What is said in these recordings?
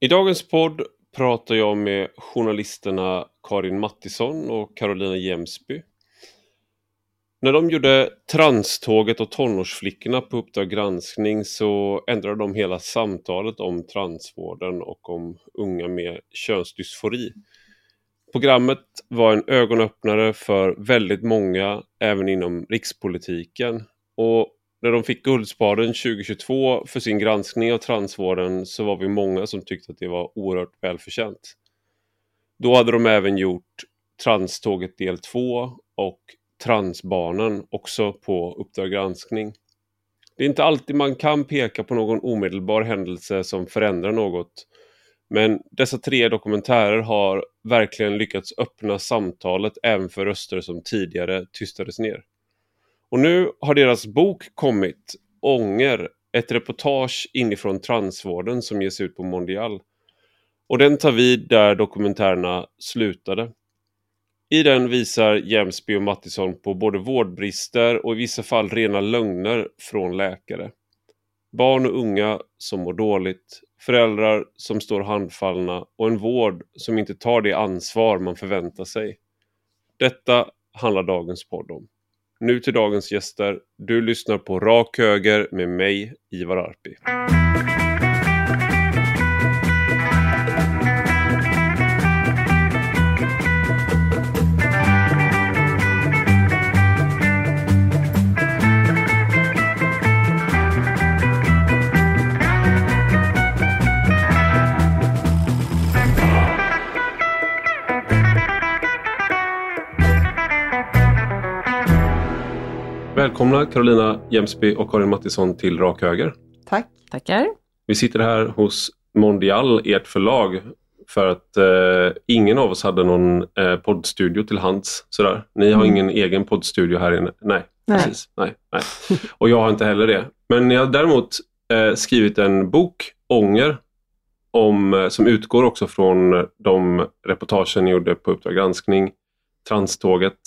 I dagens podd pratar jag med journalisterna Karin Mattisson och Carolina Jemsby. När de gjorde Tranståget och tonårsflickorna på Uppdrag granskning så ändrade de hela samtalet om transvården och om unga med könsdysfori. Programmet var en ögonöppnare för väldigt många, även inom rikspolitiken. Och när de fick Guldspaden 2022 för sin granskning av transvården så var vi många som tyckte att det var oerhört välförtjänt. Då hade de även gjort Tranståget del 2 och Transbarnen också på Uppdrag granskning. Det är inte alltid man kan peka på någon omedelbar händelse som förändrar något. Men dessa tre dokumentärer har verkligen lyckats öppna samtalet även för röster som tidigare tystades ner. Och nu har deras bok kommit, Ånger, ett reportage inifrån transvården som ges ut på Mondial. Och den tar vid där dokumentärerna slutade. I den visar Jämsby och Mattisson på både vårdbrister och i vissa fall rena lögner från läkare. Barn och unga som mår dåligt, föräldrar som står handfallna och en vård som inte tar det ansvar man förväntar sig. Detta handlar dagens podd om. Nu till dagens gäster. Du lyssnar på Rak Höger med mig, Ivar Arpi. Välkomna Carolina Jämsby och Karin Mattisson till Rak Höger. Tack. Tackar. Vi sitter här hos Mondial, ert förlag, för att eh, ingen av oss hade någon eh, poddstudio till hands. Sådär. Ni har Mm. ingen egen poddstudio här inne? Nej, Nej. precis. Nej, nej. Och jag har inte heller det. Men jag har däremot eh, skrivit en bok, Ånger, om, eh, som utgår också från de reportagen ni gjorde på Uppdrag granskning, Tranståget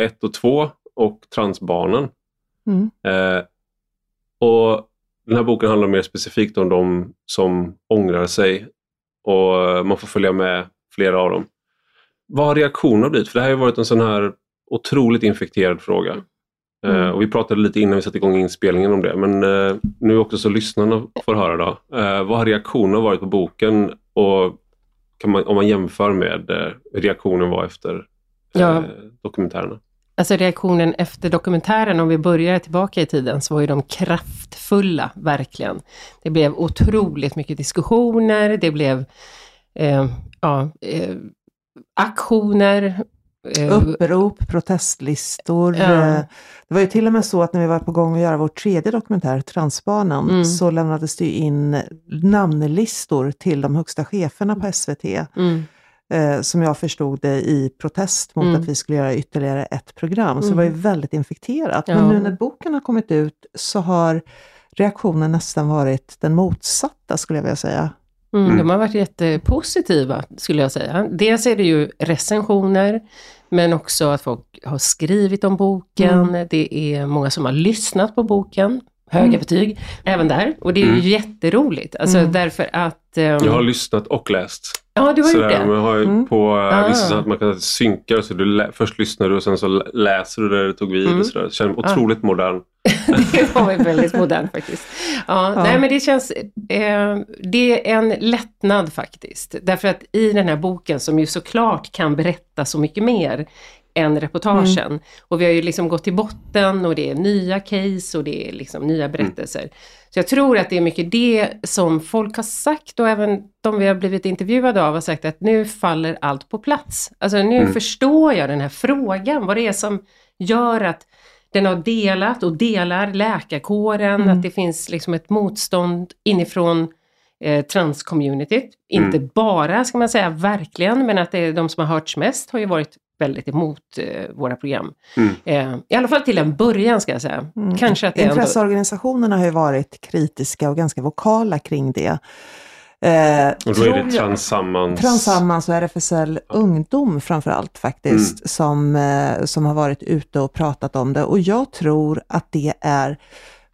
1 och 2 och Transbarnen. Mm. Eh, och Den här boken handlar mer specifikt om de som ångrar sig och eh, man får följa med flera av dem. Vad har reaktionerna blivit? För det här har varit en sån här otroligt infekterad fråga. Eh, Mm. och Vi pratade lite innan vi satte igång inspelningen om det, men eh, nu också så lyssnarna får höra då. Eh, vad har reaktionerna varit på boken och man, om man jämför med eh, reaktionen var efter eh, Ja. dokumentärerna? Alltså reaktionen efter dokumentären, om vi börjar tillbaka i tiden, så var ju de kraftfulla, verkligen. Det blev otroligt mycket diskussioner, det blev eh, ja, eh, aktioner. eh, Upprop, protestlistor. Ja. Eh, Det var ju till och med så att när vi var på gång att göra vår tredje dokumentär, Transbanan, Mm. så lämnades det in namnlistor till de högsta cheferna på SVT. Mm, Eh, som jag förstod det i protest mot Mm. att vi skulle göra ytterligare ett program. Så Mm. det var ju väldigt infekterat. Ja. Men nu när boken har kommit ut så har reaktionen nästan varit den motsatta skulle jag vilja säga. mm, Mm. De har varit jättepositiva, skulle jag säga. Dels är det ju recensioner, men också att folk har skrivit om boken. Mm. Det är många som har lyssnat på boken. Höga Mm. betyg, även där. Och det är ju Mm. jätteroligt, alltså Mm. därför att... ehm, Jag har lyssnat och läst. Ja, du har gjort Sådär, det. man har ju Mm. på Ah. vissa så att man kan synka så du lä- först lyssnar du och sen så lä- läser du där det tog vid. Mm. Och sådär. Det känns otroligt modern. det var väldigt modernt faktiskt. Ja, Ja. Nej, men det känns... Eh, det är en lättnad faktiskt. Därför att i den här boken, som ju såklart kan berätta så mycket mer än reportagen. Och vi har ju liksom gått till botten och det är nya case och det är liksom nya berättelser. Så jag tror att det är mycket det som folk har sagt och även de vi har blivit intervjuade av har sagt att nu faller allt på plats. Alltså nu Mm. förstår jag den här frågan, vad det är som gör att den har delat och delar läkarkåren, Mm. att det finns liksom ett motstånd inifrån eh, transcommunityt. Inte bara, ska man säga, verkligen, men att det är de som har hörts mest har ju varit väldigt emot eh, våra program. Mm. Eh, I alla fall till en början ska jag säga. Mm. Kanske att det ändå... Intresseorganisationerna har ju varit kritiska och ganska vokala kring det. Eh, Och då är det jag- Transammans... Transammans och RFSL Ungdom framförallt faktiskt, som, eh, som har varit ute och pratat om det. Och jag tror att det är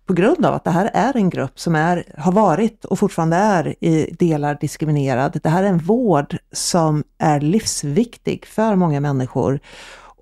på grund av att det här är en grupp som är, har varit och fortfarande är i delar diskriminerad. Det här är en vård som är livsviktig för många människor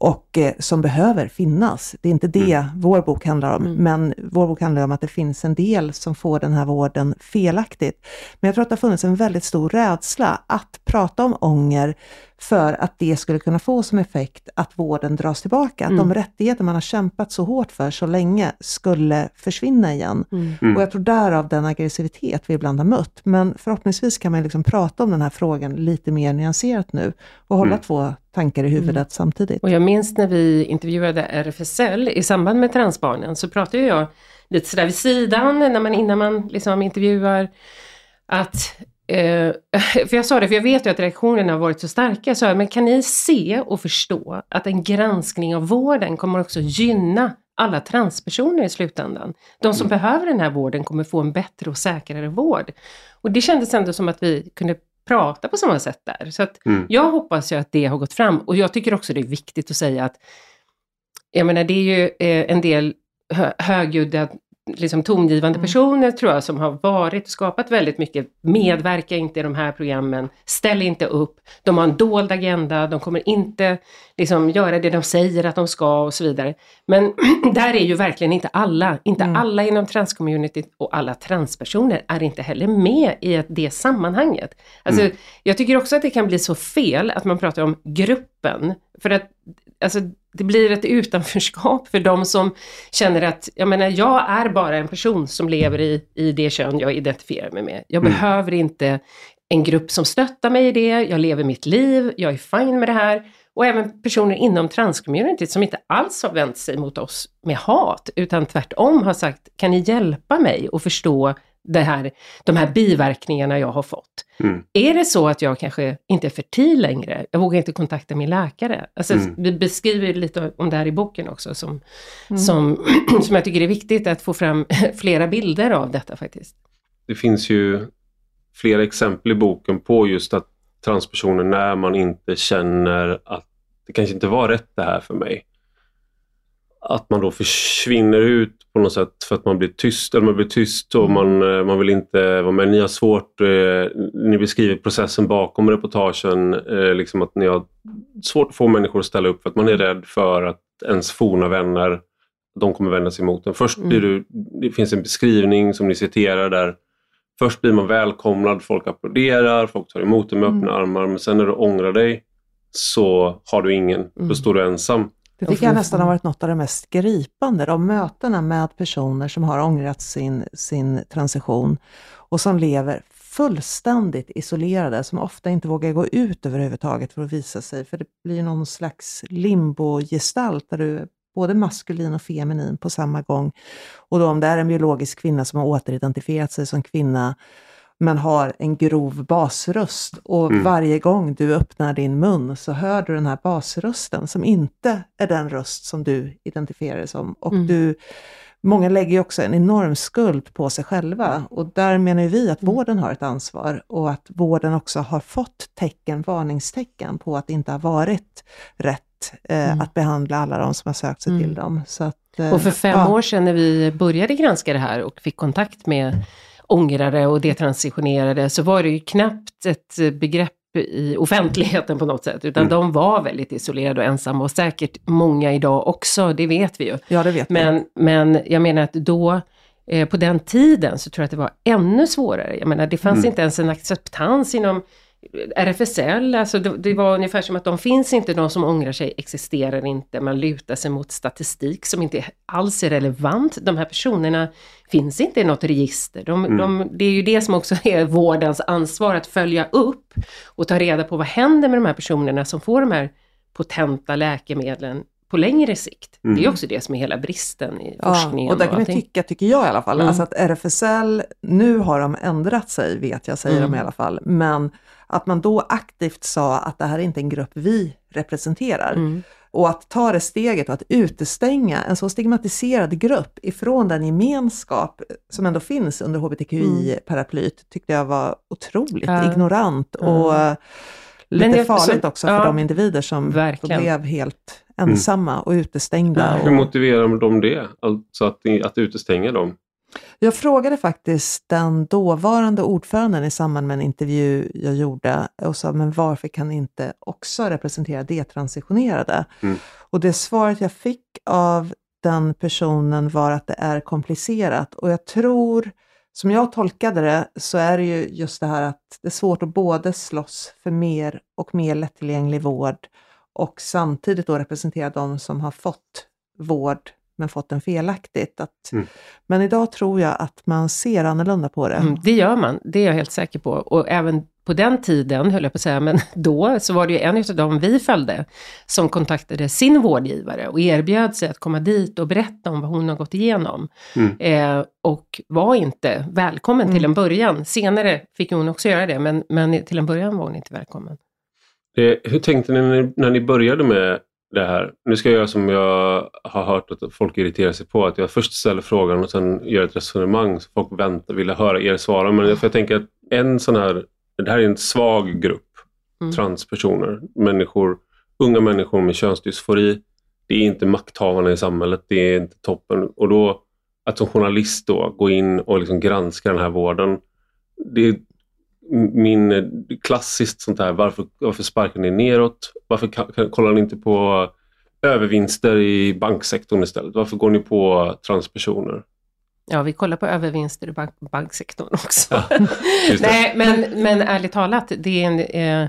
och eh, som behöver finnas. Det är inte det mm. vår bok handlar om, mm. men vår bok handlar om att det finns en del som får den här vården felaktigt. Men jag tror att det har funnits en väldigt stor rädsla att prata om ånger för att det skulle kunna få som effekt att vården dras tillbaka. Att mm. de rättigheter man har kämpat så hårt för så länge skulle försvinna igen. Mm. mm. Och jag tror därav den aggressivitet vi ibland har mött. Men förhoppningsvis kan man liksom prata om den här frågan lite mer nyanserat nu och hålla mm. två tankar i huvudet mm. samtidigt. Och jag minns när vi intervjuade RFSL i samband med transbarnen så pratade jag lite sådär vid sidan när man, innan man liksom intervjuar att för jag sa det, för jag vet ju att reaktionerna har varit så starka, så jag, men kan ni se och förstå att en granskning av vården kommer också gynna alla transpersoner i slutändan. De som mm. behöver den här vården kommer få en bättre och säkrare vård. Och det kändes ändå som att vi kunde prata på samma sätt där. Så att mm. jag hoppas ju att det har gått fram. Och jag tycker också det är viktigt att säga att, jag menar det är ju eh, en del högljudda liksom tongivande mm. personer tror jag som har varit och skapat väldigt mycket. Medverka inte i de här programmen, ställ inte upp, de har en dold agenda, de kommer inte liksom göra det de säger att de ska och så vidare. Men där är ju verkligen inte alla, inte mm. alla inom transcommunityt och alla transpersoner är inte heller med i det sammanhanget. Alltså, mm. Jag tycker också att det kan bli så fel att man pratar om gruppen, för att alltså, det blir ett utanförskap för de som känner att, jag menar, jag är bara en person som lever i, i det kön jag identifierar mig med. Jag mm. behöver inte en grupp som stöttar mig i det, jag lever mitt liv, jag är fine med det här. Och även personer inom transcommunityt som inte alls har vänt sig mot oss med hat, utan tvärtom har sagt, kan ni hjälpa mig att förstå det här, de här biverkningarna jag har fått. Mm. Är det så att jag kanske inte är fertil längre, jag vågar inte kontakta min läkare. Alltså, mm. Vi beskriver lite om det här i boken också, som, mm. som, som jag tycker är viktigt att få fram flera bilder av detta faktiskt. Det finns ju flera exempel i boken på just att transpersoner, när man inte känner att det kanske inte var rätt det här för mig, att man då försvinner ut på något sätt för att man blir tyst. Eller man blir tyst och man, eh, man vill inte vara med. Ni har svårt, eh, ni beskriver processen bakom reportagen, eh, liksom att ni har svårt att få människor att ställa upp för att man är rädd för att ens forna vänner, de kommer vända sig emot en. Först blir mm. du, det finns en beskrivning som ni citerar där Först blir man välkomnad, folk applåderar, folk tar emot dig med öppna mm. armar men sen när du ångrar dig så har du ingen, då mm. står du ensam. Det tycker jag nästan har varit något av det mest gripande, de mötena med personer som har ångrat sin, sin transition och som lever fullständigt isolerade, som ofta inte vågar gå ut överhuvudtaget för att visa sig, för det blir någon slags limbo-gestalt där du är både maskulin och feminin på samma gång. Och då om det är en biologisk kvinna som har återidentifierat sig som kvinna, men har en grov basröst. Och mm. varje gång du öppnar din mun så hör du den här basrösten som inte är den röst som du identifierar dig som. Och mm. du, många lägger ju också en enorm skuld på sig själva och där menar vi att mm. vården har ett ansvar och att vården också har fått tecken, varningstecken på att det inte har varit rätt eh, mm. att behandla alla de som har sökt sig till mm. dem. Så att, eh, och för fem ja. år sedan när vi började granska det här och fick kontakt med ångrare och detransitionerade så var det ju knappt ett begrepp i offentligheten på något sätt, utan mm. de var väldigt isolerade och ensamma och säkert många idag också, det vet vi ju. Ja, det vet men, vi. men jag menar att då, eh, på den tiden så tror jag att det var ännu svårare. Jag menar det fanns mm. inte ens en acceptans inom RFSL, alltså det, det, var ungefär som att de finns inte, de som ångrar sig existerar inte, man lutar sig mot statistik som inte alls är relevant. De här personerna finns inte i något register. De, mm. de, det är ju det som också är vårdens ansvar, att följa upp och ta reda på vad händer med de här personerna som får de här potenta läkemedlen på längre sikt. Mm. Det är mm. också det som är hela bristen i forskningen. Ja, och där kan vi tycka, tycker jag i alla fall, mm. alltså att RFSL, nu har de ändrat sig vet jag, säger mm. de i alla fall, men att man då aktivt sa att det här är inte en grupp vi representerar. Mm. Och att ta det steget och att utestänga en så stigmatiserad grupp ifrån den gemenskap som ändå finns under hbtqi-paraplyt mm. tyckte jag var otroligt ja. ignorant och mm. lite jag, farligt så, också för ja, de individer som blev helt ensamma och utestängda. Hur motiverar de det, alltså att, att utestänga dem? Jag frågade faktiskt den dåvarande ordföranden i samband med en intervju jag gjorde och sa, men varför kan ni inte också representera detransitionerade? Mm. Och det svaret jag fick av den personen var att det är komplicerat och jag tror, som jag tolkade det, så är det ju just det här att det är svårt att både slåss för mer och mer lättillgänglig vård och samtidigt då representera de som har fått vård men fått den felaktigt. Att, Mm. Men idag tror jag att man ser annorlunda på det. Mm, det gör man, det är jag helt säker på. Och även på den tiden, höll jag på att säga, men då så var det ju en av dem vi följde som kontaktade sin vårdgivare och erbjöd sig att komma dit och berätta om vad hon har gått igenom. Mm. Eh, och var inte välkommen till Mm. en början. Senare fick hon också göra det, men, men till en början var hon inte välkommen. Det, hur tänkte ni när, ni när ni började med det här? Nu ska jag göra som jag har hört att folk irriterar sig på. Att jag först ställer frågan och sen gör ett resonemang så folk väntar, vill höra er svara. Men jag tänker att en sån här, det här är en svag grupp Mm. transpersoner. Människor, unga människor med könsdysfori. Det är inte makthavarna i samhället, det är inte toppen. Och då att som journalist då gå in och liksom granska den här vården. Det min eh, klassiskt sånt här, varför, varför sparkar ni neråt? Varför kollar ni inte på övervinster i banksektorn istället? Varför går ni på transpersoner? Ja, vi kollar på övervinster i bank banksektorn också. Ja. Nej, men, men ärligt talat, det är en eh,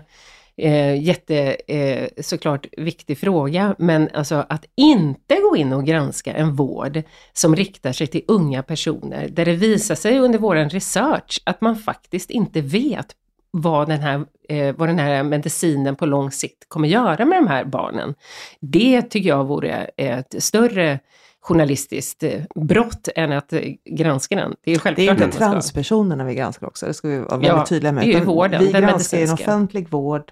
eh, jätte, eh, såklart viktig fråga, men alltså att inte gå in och granska en vård som riktar sig till unga personer, där det visar sig under vår research att man faktiskt inte vet vad den, här, eh, vad den här medicinen på lång sikt kommer göra med de här barnen. Det tycker jag vore ett större journalistiskt eh, brott än att eh, granska den. Det är Det är självklart inte att man ska- transpersonerna vi granskar också, det ska vi vara väldigt Ja, tydliga med. det är ju vården, vi den granskar en medicinska. offentlig vård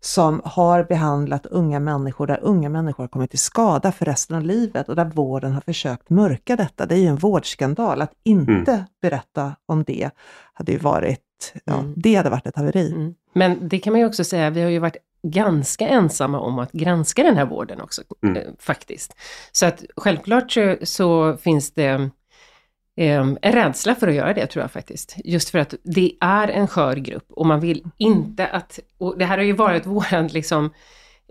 som har behandlat unga människor, där unga människor har kommit till skada för resten av livet och där vården har försökt mörka detta. Det är ju en vårdskandal. Att inte berätta om det hade ju varit, ja, Mm. det hade varit ett haveri. Mm. Men det kan man ju också säga, vi har ju varit ganska ensamma om att granska den här vården också, Mm. eh, faktiskt. Så att självklart så, så finns det eh, en rädsla för att göra det, tror jag faktiskt. Just för att det är en skör grupp och man vill inte att... Och det här har ju varit våran liksom...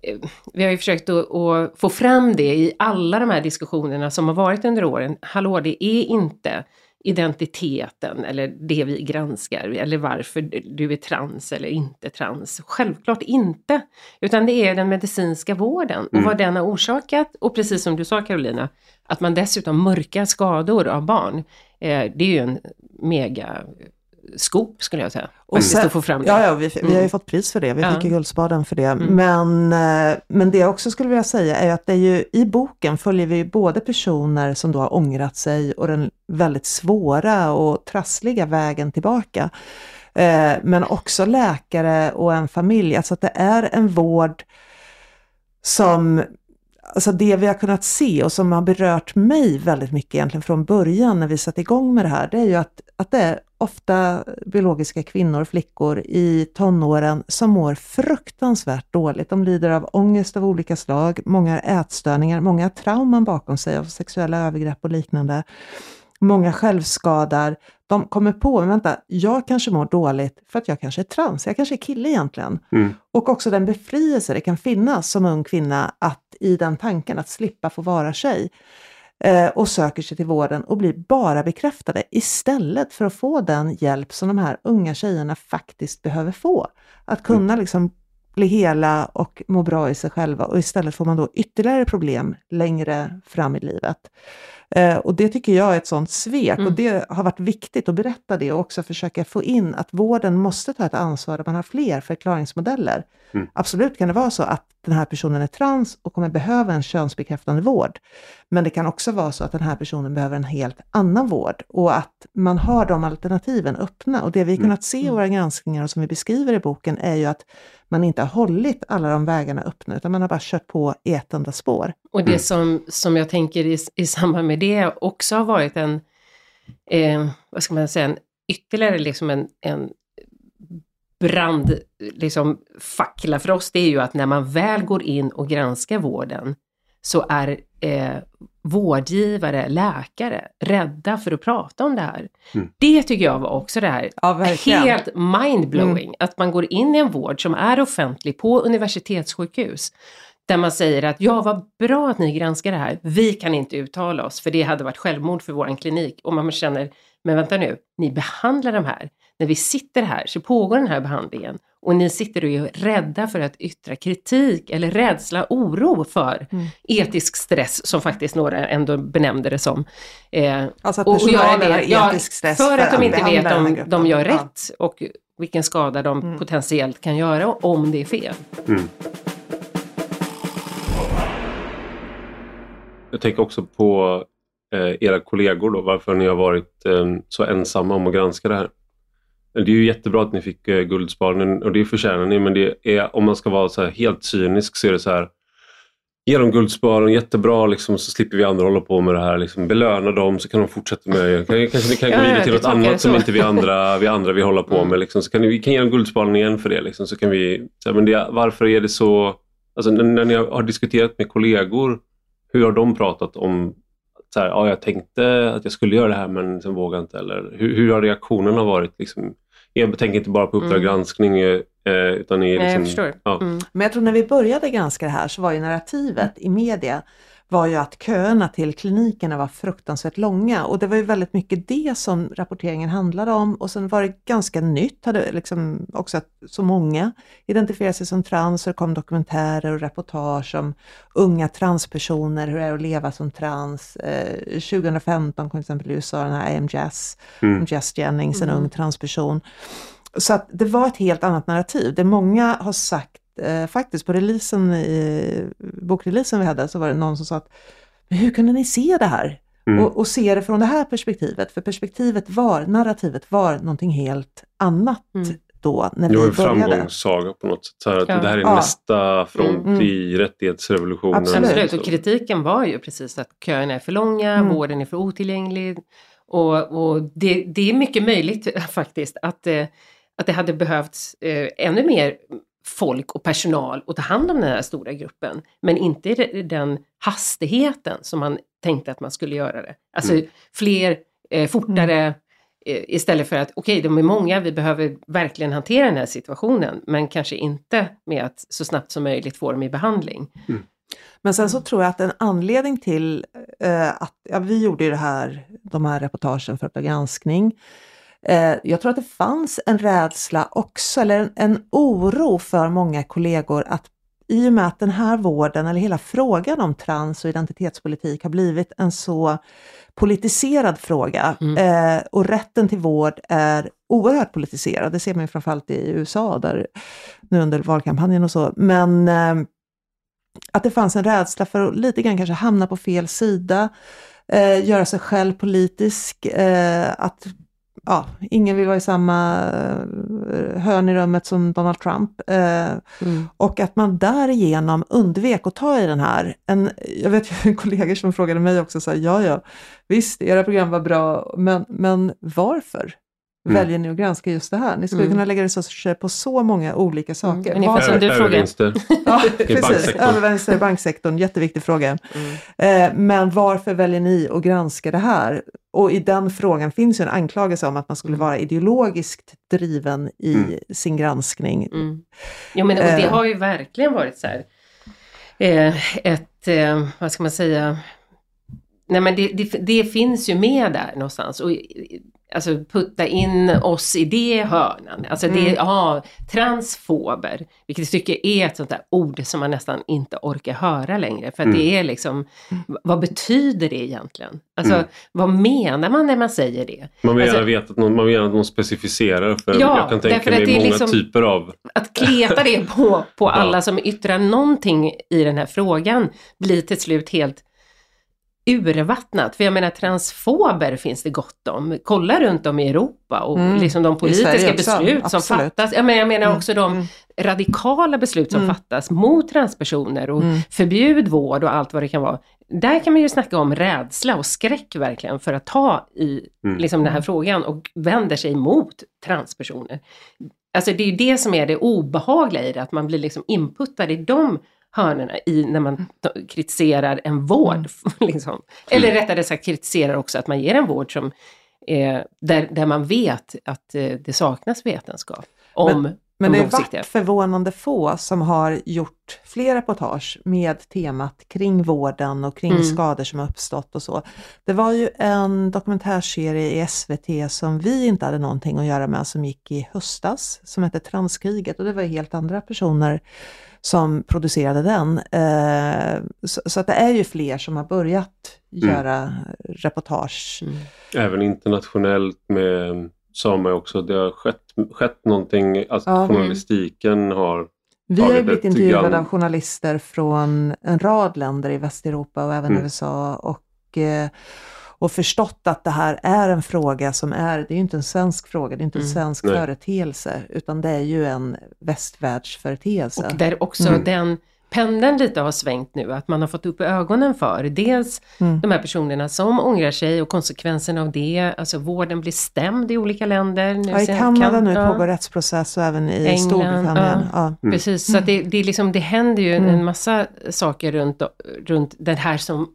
eh, Vi har ju försökt att, att få fram det i alla de här diskussionerna som har varit under åren. Hallå, det är inte identiteten eller det vi granskar eller varför du är trans eller inte trans. Självklart inte. Utan det är den medicinska vården och Mm. vad den har orsakat. Och precis som du sa Carolina, att man dessutom mörkar skador av barn. Eh, det är ju en mega skop skulle jag säga. Och sen- att få fram det. Ja, ja vi, vi har ju Mm. fått pris för det. Vi Ja. fick ju Guldspaden för det. Mm. Men, eh, men det jag också skulle vilja säga är att det är ju, i boken följer vi både personer som då har ångrat sig och den väldigt svåra och trassliga vägen tillbaka. Eh, men också läkare och en familj. Alltså att det är en vård som Alltså det vi har kunnat se och som har berört mig väldigt mycket egentligen från början när vi satte igång med det här, det är ju att, att det är ofta biologiska kvinnor, flickor i tonåren som mår fruktansvärt dåligt. De lider av ångest av olika slag, många har ätstörningar, många har trauman bakom sig av sexuella övergrepp och liknande. Många självskadar. De kommer på, men vänta, jag kanske mår dåligt för att jag kanske är trans, jag kanske är kille egentligen. Mm. Och också den befrielse det kan finnas som ung kvinna att i den tanken att slippa få vara tjej. Eh, och söker sig till vården och blir bara bekräftade istället för att få den hjälp som de här unga tjejerna faktiskt behöver få. Att kunna liksom bli hela och må bra i sig själva och istället får man då ytterligare problem längre fram i livet. Eh, och det tycker jag är ett sånt svek Mm. och det har varit viktigt att berätta det och också försöka få in att vården måste ta ett ansvar där man har fler förklaringsmodeller. Mm. Absolut kan det vara så att den här personen är trans och kommer behöva en könsbekräftande vård. Men det kan också vara så att den här personen behöver en helt annan vård och att man har de alternativen öppna. Och det vi Mm. kunnat se i våra granskningar och som vi beskriver i boken är ju att man inte har hållit alla de vägarna öppna utan man har bara kört på i ett enda spår. Och det Mm. som, som jag tänker i, i samband med det också har varit en, eh, vad ska man säga, en, ytterligare liksom en, en brand, liksom fackla för oss, det är ju att när man väl går in och granskar vården så är eh, vårdgivare, läkare rädda för att prata om det här. Mm. Det tycker jag var också det här Ja, helt mindblowing. Mm. Att man går in i en vård som är offentlig på universitetssjukhus. Där man säger att ja, vad bra att ni granskar det här. Vi kan inte uttala oss för det hade varit självmord för vår klinik. Och man känner, men vänta nu, ni behandlar de här. När vi sitter här så pågår den här behandlingen. Och ni sitter och är rädda för att yttra kritik eller rädsla, oro för Mm. etisk stress som faktiskt några ändå benämnde det som. Eh, Alltså att och, och göra personalen har det, ja, etisk stress för att de inte vet om de gör rätt och vilken skada de Mm. potentiellt kan göra om det är fel. Mm. Jag tänker också på eh, era kollegor då, varför ni har varit eh, så ensamma om att granska det här. Det är ju jättebra att ni fick eh, Guldspaden och det förtjänar ni men det är, om man ska vara helt cynisk så är det så här Ge dem Guldspaden, jättebra liksom, så slipper vi andra hålla på med det här. Liksom, belöna dem så kan de fortsätta med det. Kan- Kanske ni kan gå vidare till något annat som inte vi andra, vi andra vill hålla på med. Liksom. Så kan ni, vi kan ge dem Guldspaden igen för det. Liksom. Så kan vi, så här, men det, varför är det så... Alltså, när, när ni har, har diskuterat med kollegor, hur har de pratat om så här, ja, jag tänkte att jag skulle göra det här men sen vågade inte. Eller, hur, hur har reaktionerna varit? Liksom, jag tänker inte bara på Uppdrag Mm. granskning eh, utan i... Nej, Liksom, jag förstår. Ja. Mm. Men jag tror när vi började granska det här så var ju narrativet i media var ju att köerna till klinikerna var fruktansvärt långa och det var ju väldigt mycket det som rapporteringen handlade om och sen var det ganska nytt, hade liksom också att så många identifierade sig som trans och det kom dokumentärer och reportage om unga transpersoner, hur det är att leva som trans. Eh, 2015 kom till exempel i USA den här I am Jazz, Mm. om Jess Jennings, en Mm. ung transperson. Så att det var ett helt annat narrativ. Det många har sagt, eh, faktiskt på releasen, i, bokreleasen vi hade, så var det någon som sa att "Men hur kunde ni se det här? Mm. Och, och se det från det här perspektivet, för perspektivet var, narrativet var någonting helt annat Mm. då när Det var vi en började. framgångssaga på något sätt. Så här, att Ja. Det här är Ja. nästa front Mm. i rättighetsrevolutionen. Absolut. Absolut, och kritiken var ju precis att köerna är för långa, Mm. vården är för otillgänglig. Och, och det, det är mycket möjligt faktiskt att, eh, att det hade behövts eh, ännu mer folk och personal att ta hand om den här stora gruppen. Men inte i de- i den hastigheten som man tänkte att man skulle göra det. Alltså Mm. fler, eh, fortare, eh, istället för att okej, de är många, vi behöver verkligen hantera den här situationen, men kanske inte med att så snabbt som möjligt få dem i behandling. Men sen så tror jag att en anledning till eh, att, ja, vi gjorde ju det här, de här reportagen för Uppdrag granskning. Eh, jag tror att det fanns en rädsla också, eller en, en oro för många kollegor att i och med att den här vården, eller hela frågan om trans och identitetspolitik har blivit en så politiserad fråga Mm. eh, och rätten till vård är oerhört politiserad. Det ser man ju framförallt i USA där nu under valkampanjen och så. Men eh, att det fanns en rädsla för att lite grann kanske hamna på fel sida, eh, göra sig själv politisk, eh, att ja, ingen vill vara i samma eh, hörn i rummet som Donald Trump. Eh, och att man därigenom undvek att ta i den här. En, jag vet ju kollegor som frågade mig också, så här, ja ja, visst, era program var bra, men, men varför? Mm. Väljer ni att granska just det här? Ni skulle Mm. kunna lägga resurser på så många olika saker. ungefär Varför- som du frågar. Övervinster. Ja, I precis. banksektorn. Övervinster i banksektorn, jätteviktig fråga. Mm. Eh, men varför väljer ni att granska det här? Och i den frågan finns ju en anklagelse om att man skulle Mm. vara ideologiskt driven i Mm. sin granskning. Mm. Jo men och det Eh. har ju verkligen varit så här, eh, ett, eh, vad ska man säga, nej men det, det, det finns ju med där någonstans. Och, alltså putta in oss i det hörnan. Alltså det, Mm. ja, transfober, vilket jag tycker är ett sånt där ord som man nästan inte orkar höra längre. För att Mm. det är liksom, vad betyder det egentligen? Alltså Mm. vad menar man när man säger det? Man vill Alltså- gärna veta att någon, man vill gärna att någon specificerar för Ja, jag kan tänka att mig det är många liksom- typer av... att kleta det på, på Ja. alla som yttrar någonting i den här frågan blir till slut helt urvattnat. För jag menar transfober finns det gott om. Kolla runt om i Europa och Mm. liksom de politiska också, beslut som absolut. fattas. Jag menar, jag menar Mm, också de mm. radikala beslut som Mm. fattas mot transpersoner och Mm. förbjud vård och allt vad det kan vara. Där kan man ju snacka om rädsla och skräck verkligen för att ta i Mm. liksom den här frågan och vänder sig mot transpersoner. Alltså det är ju det som är det obehagliga i det, att man blir liksom inputtad i de hörnorna i när man t- kritiserar en vård. Liksom. Eller rättare sagt kritiserar också att man ger en vård som, eh, där, där man vet att eh, det saknas vetenskap om Men de det långsiktiga. varit förvånande få som har gjort fler reportage med temat kring vården och kring Mm. skador som har uppstått och så. Det var ju en dokumentärserie i SVT som vi inte hade någonting att göra med som gick i höstas som hette Transkriget och det var ju helt andra personer som producerade den. Eh, så, att det är ju fler som har börjat Mm. göra reportage. Mm. Även internationellt med sa man också, det har skett, skett någonting, alltså Ja. journalistiken har Vi har ju blivit intervjuade grann- av journalister från en rad länder i Västeuropa och även Mm. USA och, eh, och förstått att det här är en fråga som är, det är ju inte en svensk fråga, det är inte en Mm. svensk Nej. företeelse, utan det är ju en västvärldsföreteelse. Och där också Mm. den pendeln lite har svängt nu, att man har fått upp ögonen för dels Mm. de här personerna som ångrar sig och konsekvenserna av det, alltså vården blir stämd i olika länder. Nu Ja, I Kanada kan- nu ja. pågår rättsprocess och även i England, Storbritannien. Ja. Mm. Precis, så att det, det, är liksom, det händer ju Mm. en massa saker runt, runt det här som,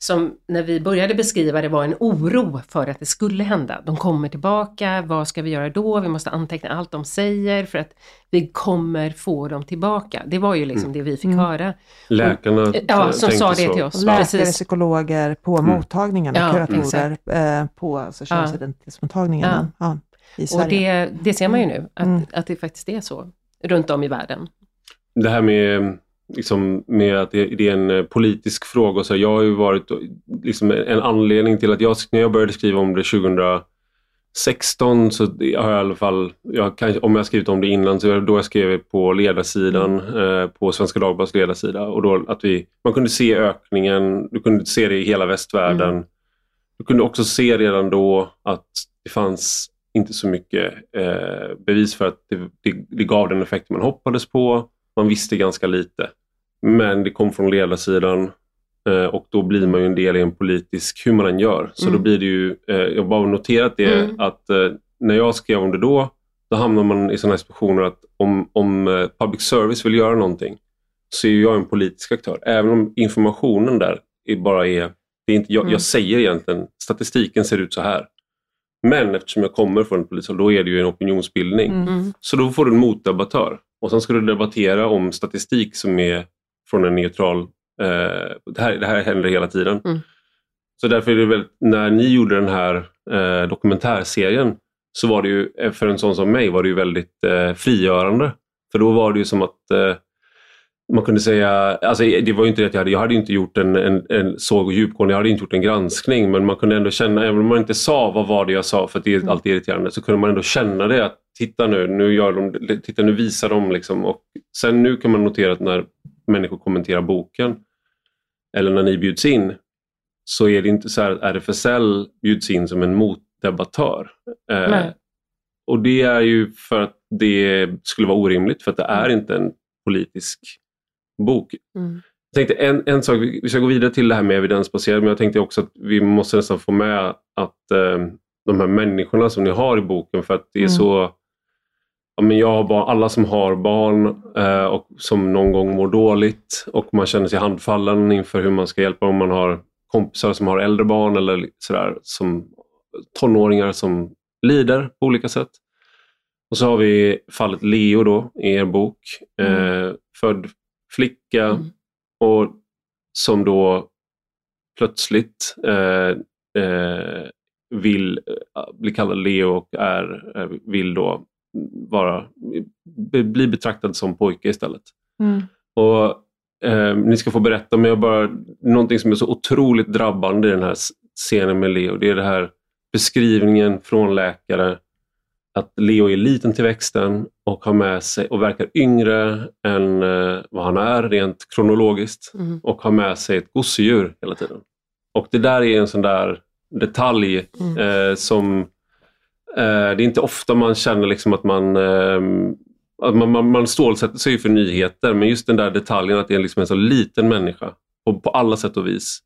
som när vi började beskriva det var en oro för att det skulle hända. De kommer tillbaka, vad ska vi göra då? Vi måste anteckna allt de säger för att vi kommer få dem tillbaka. Det var ju liksom det vi fick Mm. höra. läkarna Ja, eh, som sa det så. till oss. Och Ja. läkare, Precis. psykologer på Mm. mottagningarna, Ja, kuratorer eh, på alltså, könsidentitetsmottagningarna ja. i Och Sverige. det, det ser man ju nu, att, Mm. att det faktiskt är så runt om i världen. Det här med, liksom, med att det, det är en eh, politisk fråga. Så jag har ju varit liksom, en anledning till att jag, när jag började skriva om det 2016 så har jag i alla fall, jag kan, om jag skrivit om det innan, så då jag skrev på ledarsidan, eh, på Svenska Dagbladets ledarsida. Och då att vi, man kunde se ökningen, du kunde se det i hela västvärlden. Mm. Du kunde också se redan då att det fanns inte så mycket eh, bevis för att det, det, det gav den effekt man hoppades på. Man visste ganska lite. Men det kom från ledarsidan eh, och då blir man ju en del i en politisk, hur man än gör. Så Mm. då blir det ju, eh, jag har bara noterat det, Mm. att eh, när jag skrev om det då, då hamnar man i sådana här situationer att om, om public service vill göra någonting så är jag en politisk aktör. Även om informationen där är bara är, det är inte, jag, Mm. jag säger egentligen, statistiken ser ut så här. Men eftersom jag kommer från polisen, då är det ju en opinionsbildning. Mm. Så då får du en motdebattör. Och sen ska du debattera om statistik som är från en neutral... Eh, det, här, det här händer hela tiden. Mm. Så därför är det väl, när ni gjorde den här eh, dokumentärserien så var det ju, eh, för en sån som mig, var det ju väldigt eh, frigörande. För då var det ju som att eh, man kunde säga, alltså det var ju inte det att jag hade, jag hade inte gjort en, en, en såg djupgående, jag hade inte gjort en granskning, men man kunde ändå känna, även om man inte sa vad var det jag sa, för att det är alltid irriterande, så kunde man ändå känna det att titta nu, nu gör de, titta nu visar de liksom. Och sen nu kan man notera att när människor kommenterar boken, eller när ni bjuds in, så är det inte så här att RFSL bjuds in som en motdebattör. Eh, och det är ju för att det skulle vara orimligt, för att det är inte en politisk bok. Mm. Jag tänkte en, en sak, vi vi ska gå vidare till det här med evidensbaserat, men jag tänkte också att vi måste nästan få med att eh, de här människorna som ni har i boken, för att det är Mm. så Ja, men jag har barn, alla som har barn eh, och som någon gång mår dåligt och man känner sig handfallen inför hur man ska hjälpa om man har kompisar som har äldre barn eller sådär, som tonåringar som lider på olika sätt. Och så har vi fallet Leo då i er bok. Eh, född flicka Mm. och som då plötsligt eh, eh, vill eh, bli kallad Leo och är, eh, vill då vara, bli betraktad som pojke istället. Mm. Och eh, Ni ska få berätta, men jag bara, någonting som är så otroligt drabbande i den här scenen med Leo, det är det här beskrivningen från läkare att Leo är liten till växten och har med sig och verkar yngre än eh, vad han är rent kronologiskt Mm. och har med sig ett gosedjur hela tiden. Och det där är en sån där detalj Mm. eh, som Eh, det är inte ofta man känner liksom att man ehm, att man, man, man stålsätter sig för nyheter men just den där detaljen att det är liksom en så liten människa på, på alla sätt och vis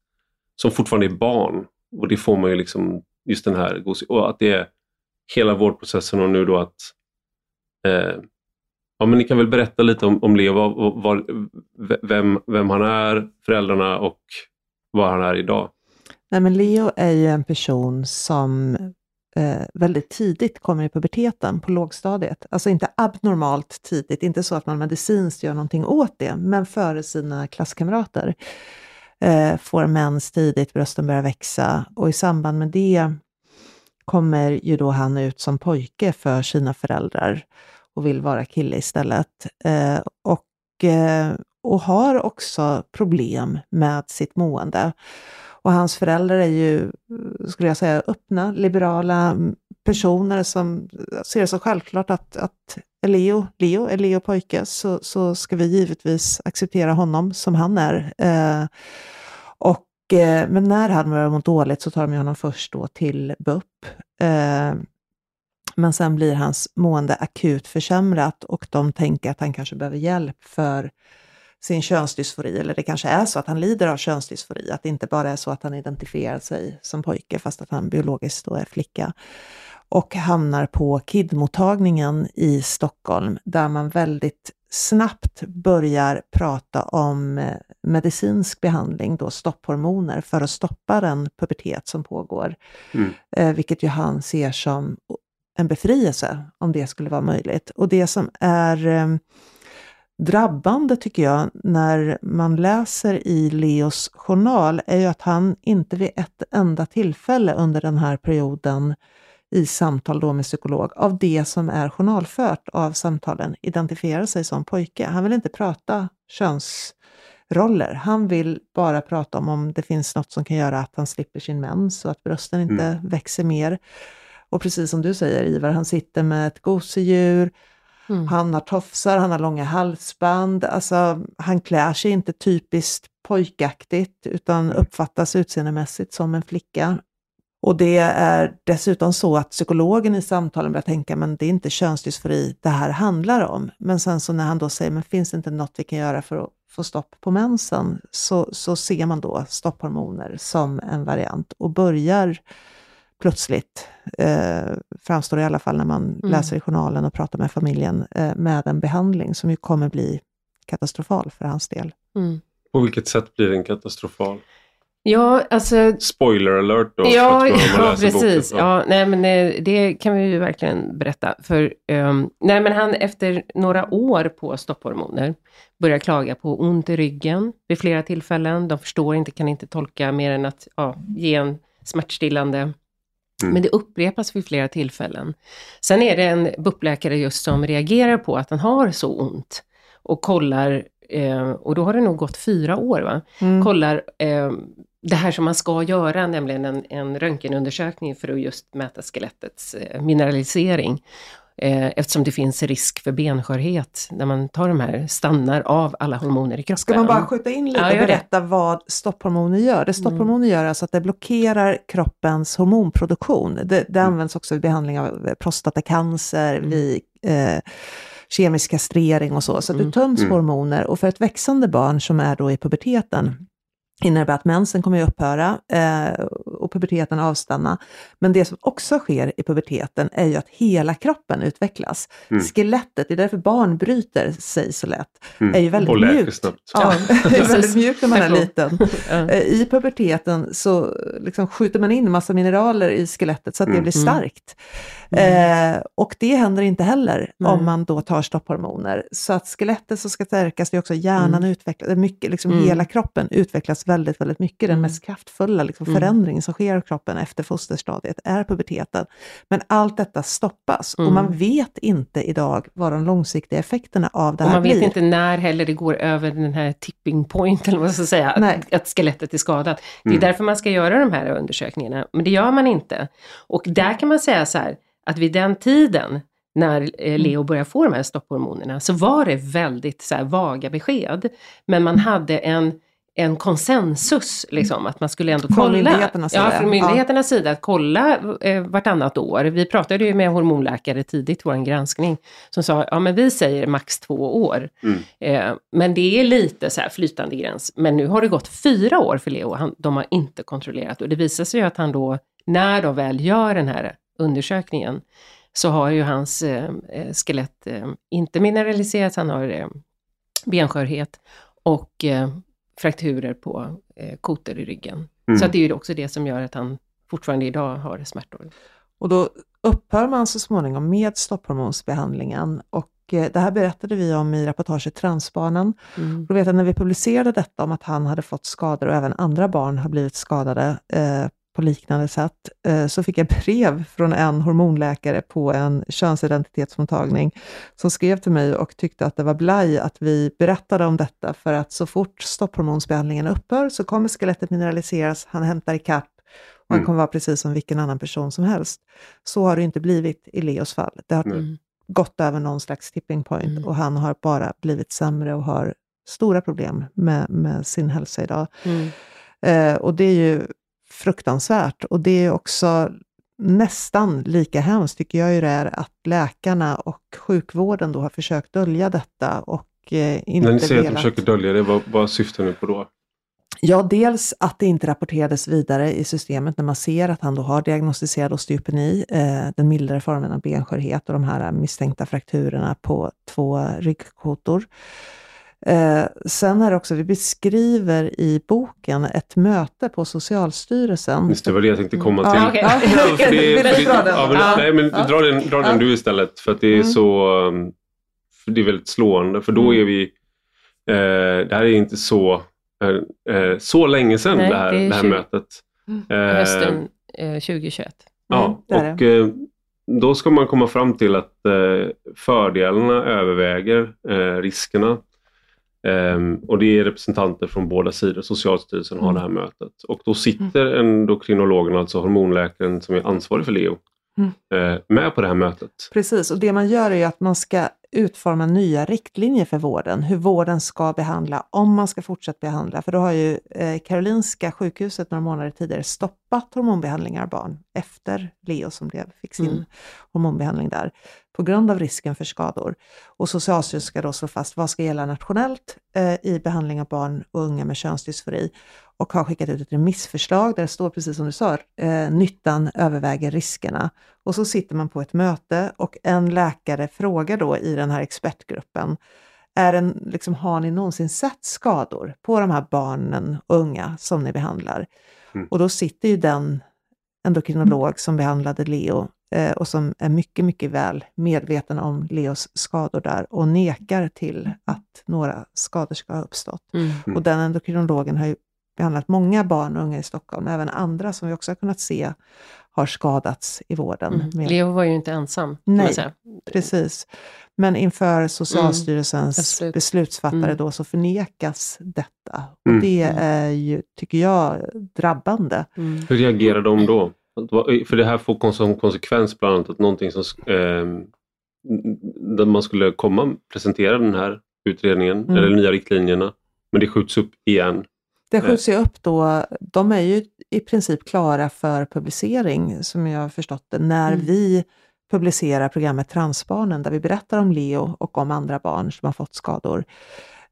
som fortfarande är barn. Och det får man ju liksom just den här och att det är hela vårdprocessen och nu då att eh, Ja, men ni kan väl berätta lite om, om Leo, vem, vem han är, föräldrarna och vad han är idag. Nej, men Leo är ju en person som eh, väldigt tidigt kommer i puberteten på lågstadiet. Alltså inte abnormalt tidigt, inte så att man medicinskt gör någonting åt det, men före sina klasskamrater. Eh, får mens tidigt, brösten börjar växa och i samband med det kommer ju då han ut som pojke för sina föräldrar och vill vara kille istället. Eh, och, eh, och har också problem med sitt mående. Och hans föräldrar är ju, skulle jag säga, öppna, liberala personer som ser det som självklart att, att är Leo, Leo, är Leo pojke så, så ska vi givetvis acceptera honom som han är. Eh, och, eh, men när han börjar må dåligt så tar de honom först då till BUP. Eh, men sen blir hans mående akut försämrat och de tänker att han kanske behöver hjälp för sin könsdysfori, eller det kanske är så att han lider av könsdysfori, att det inte bara är så att han identifierar sig som pojke fast att han biologiskt då är flicka. Och hamnar på KID-mottagningen i Stockholm där man väldigt snabbt börjar prata om eh, medicinsk behandling, då stopphormoner, för att stoppa den pubertet som pågår. Mm. Eh, vilket ju han ser som en befrielse, om det skulle vara möjligt. Och det som är eh, drabbande tycker jag när man läser i Leos journal är ju att han inte vid ett enda tillfälle under den här perioden i samtal då med psykolog, av det som är journalfört av samtalen, identifierar sig som pojke. Han vill inte prata könsroller. Han vill bara prata om om det finns något som kan göra att han slipper sin mens och att brösten inte mm. växer mer. Och precis som du säger Ivar, han sitter med ett gosedjur, Mm. Han har tofsar, han har långa halsband, alltså han klär sig inte typiskt pojkaktigt utan uppfattas utseendemässigt som en flicka. Och det är dessutom så att psykologen i samtalen börjar tänka, men det är inte könsdysfori det här handlar om. Men sen så när han då säger, men finns det inte något vi kan göra för att få stopp på mensen? Så, så ser man då stopphormoner som en variant och börjar plötsligt, eh, framstår i alla fall när man mm. läser i journalen och pratar med familjen, eh, med en behandling som ju kommer bli katastrofal för hans del. Mm. På vilket sätt blir den katastrofal? Ja, alltså... Spoiler alert då. Ja, ja precis. Ja. ja. nej, men eh, det kan vi ju verkligen berätta. För, um, nej, men han efter några år på stopphormoner börjar klaga på ont i ryggen vid flera tillfällen. De förstår inte, kan inte tolka mer än att ja, ge en smärtstillande Mm. Men det upprepas vid flera tillfällen. Sen är det en BUP-läkare just som reagerar på att han har så ont och kollar, eh, och då har det nog gått fyra år, va? Mm. kollar eh, det här som man ska göra, nämligen en, en röntgenundersökning för att just mäta skelettets eh, mineralisering. Eh, eftersom det finns risk för benskörhet när man tar de här, stannar av alla hormoner i kroppen. Ska man bara skjuta in lite ja, och berätta det. vad stopphormoner gör? Det stopphormoner mm. gör alltså att det blockerar kroppens hormonproduktion. Det, det mm. används också vid behandling av prostatacancer, mm. vid eh, kemisk kastrering och så. Så mm. du töms mm. hormoner och för ett växande barn som är då i puberteten innebär att mensen kommer att upphöra eh, och puberteten avstanna. Men det som också sker i puberteten är ju att hela kroppen utvecklas. Mm. Skelettet, det är därför barn bryter sig så lätt, mm. är ju väldigt mjukt. Snabbt. Ja, det är väldigt mjukt när man är liten. Eh, I puberteten så liksom skjuter man in massa mineraler i skelettet så att mm. det blir starkt. Mm. Eh, och det händer inte heller om man då tar stopphormoner. Så att skelettet som ska stärkas, det är också hjärnan mm. utvecklas, mycket, liksom mm. hela kroppen utvecklas väldigt, väldigt mycket. Den mm. mest kraftfulla liksom, mm. förändringen som sker i kroppen efter fosterstadiet är puberteten. Men allt detta stoppas och man mm. vet inte idag vad de långsiktiga effekterna av det här blir. Man vet inte när heller det går över den här tipping point, eller vad man ska säga, att, att, skelettet är skadat. Det är därför man ska göra de här undersökningarna, men det gör man inte. Och där kan man säga så här, att vid den tiden när eh. Leo började få de här stopphormonerna så var det väldigt så här, vaga besked. Men man hade en, en konsensus, liksom, att man skulle ändå kolla. Från myndigheternas sida? Ja, från myndigheternas ja. sida, att kolla eh, vartannat år. Vi pratade ju med hormonläkare tidigt i vår granskning, som sa, ja men vi säger max två år. Mm. Eh, men det är lite så här flytande gräns. Men nu har det gått fyra år för Leo, han, de har inte kontrollerat och det visar sig ju att han då, när de väl gör den här undersökningen så har ju hans eh, eh skelett eh, inte mineraliserats, han har eh, benskörhet och eh, frakturer på eh, kotor i ryggen. Mm. Så det är ju också det som gör att han fortfarande idag har smärtor. Och då upphör man så småningom med stopphormonsbehandlingen och eh, det här berättade vi om i reportaget Transbarnen. Mm. Då vet jag när vi publicerade detta om att han hade fått skador och även andra barn har blivit skadade eh, på liknande sätt, eh, så fick jag brev från en hormonläkare på en könsidentitetsmottagning som skrev till mig och tyckte att det var blaj att vi berättade om detta för att så fort stopphormonsbehandlingen upphör så kommer skelettet mineraliseras, han hämtar ikapp och han mm. kommer vara precis som vilken annan person som helst. Så har det inte blivit i Leos fall. Det har mm. gått över någon slags tipping point mm. och han har bara blivit sämre och har stora problem med, med sin hälsa idag. Mm. Eh, och det är ju fruktansvärt. Och det är också nästan lika hemskt, tycker jag ju det är, att läkarna och sjukvården då har försökt dölja detta och eh, inte När ni säger velat... att de försöker dölja det, vad, vad syftar ni på då? Ja, dels att det inte rapporterades vidare i systemet när man ser att han då har diagnostiserad osteopeni, eh, den mildare formen av benskörhet och de här misstänkta frakturerna på två ryggkotor. Eh, sen är det också, vi beskriver i boken ett möte på Socialstyrelsen. Just det, var det jag tänkte komma till. Ja, okay. Nej, men dra den, dra den du istället, för att det är mm. så... Um, det är väldigt slående, för då mm. är vi... Eh, det här är inte så, eh, eh så länge sedan Nej, det här, det, det här 20, mötet. Mm. Eh, hösten 2021. Ja, mm, och eh, då ska man komma fram till att fördelarna överväger riskerna. Um, och det är representanter från båda sidor. Socialstyrelsen har mm. det här mötet. Och då sitter mm. endokrinologen, alltså hormonläkaren som är ansvarig för Leo, mm. uh, med på det här mötet. Precis, och det man gör är att man ska utforma nya riktlinjer för vården, hur vården ska behandla, om man ska fortsätta behandla. För då har ju eh, Karolinska sjukhuset några månader tidigare stoppat hormonbehandlingar av barn efter Leo som blev, fick sin mm. hormonbehandling där, på grund av risken för skador. Och Socialstyrelsen ska då slå fast vad ska gälla nationellt eh, i behandling av barn och unga med könsdysfori och har skickat ut ett remissförslag där det står precis som du sa, eh, nyttan överväger riskerna. Och så sitter man på ett möte och en läkare frågar då i den här expertgruppen, är en, liksom, har ni någonsin sett skador på de här barnen och unga som ni behandlar? Mm. Och då sitter ju den endokrinolog som behandlade Leo och som är mycket, mycket väl medveten om Leos skador där och nekar till att några skador ska ha uppstått. Mm. Och den endokrinologen har ju behandlat många barn och unga i Stockholm, även andra som vi också har kunnat se har skadats i vården. Mm. Med... Leo var ju inte ensam. Nej, precis. Men inför Socialstyrelsens mm, beslutsfattare mm. då så förnekas detta. Och mm. det är ju, tycker jag, drabbande. Mm. Hur reagerar de då? För det här får som konsekvens bland annat att någonting som eh, man skulle komma presentera den här utredningen, mm. eller nya riktlinjerna, men det skjuts upp igen. Det skjuts ju upp då, de är ju i princip klara för publicering, som jag har förstått det, när mm. vi publicerar programmet Transbarnen, där vi berättar om Leo och om andra barn som har fått skador.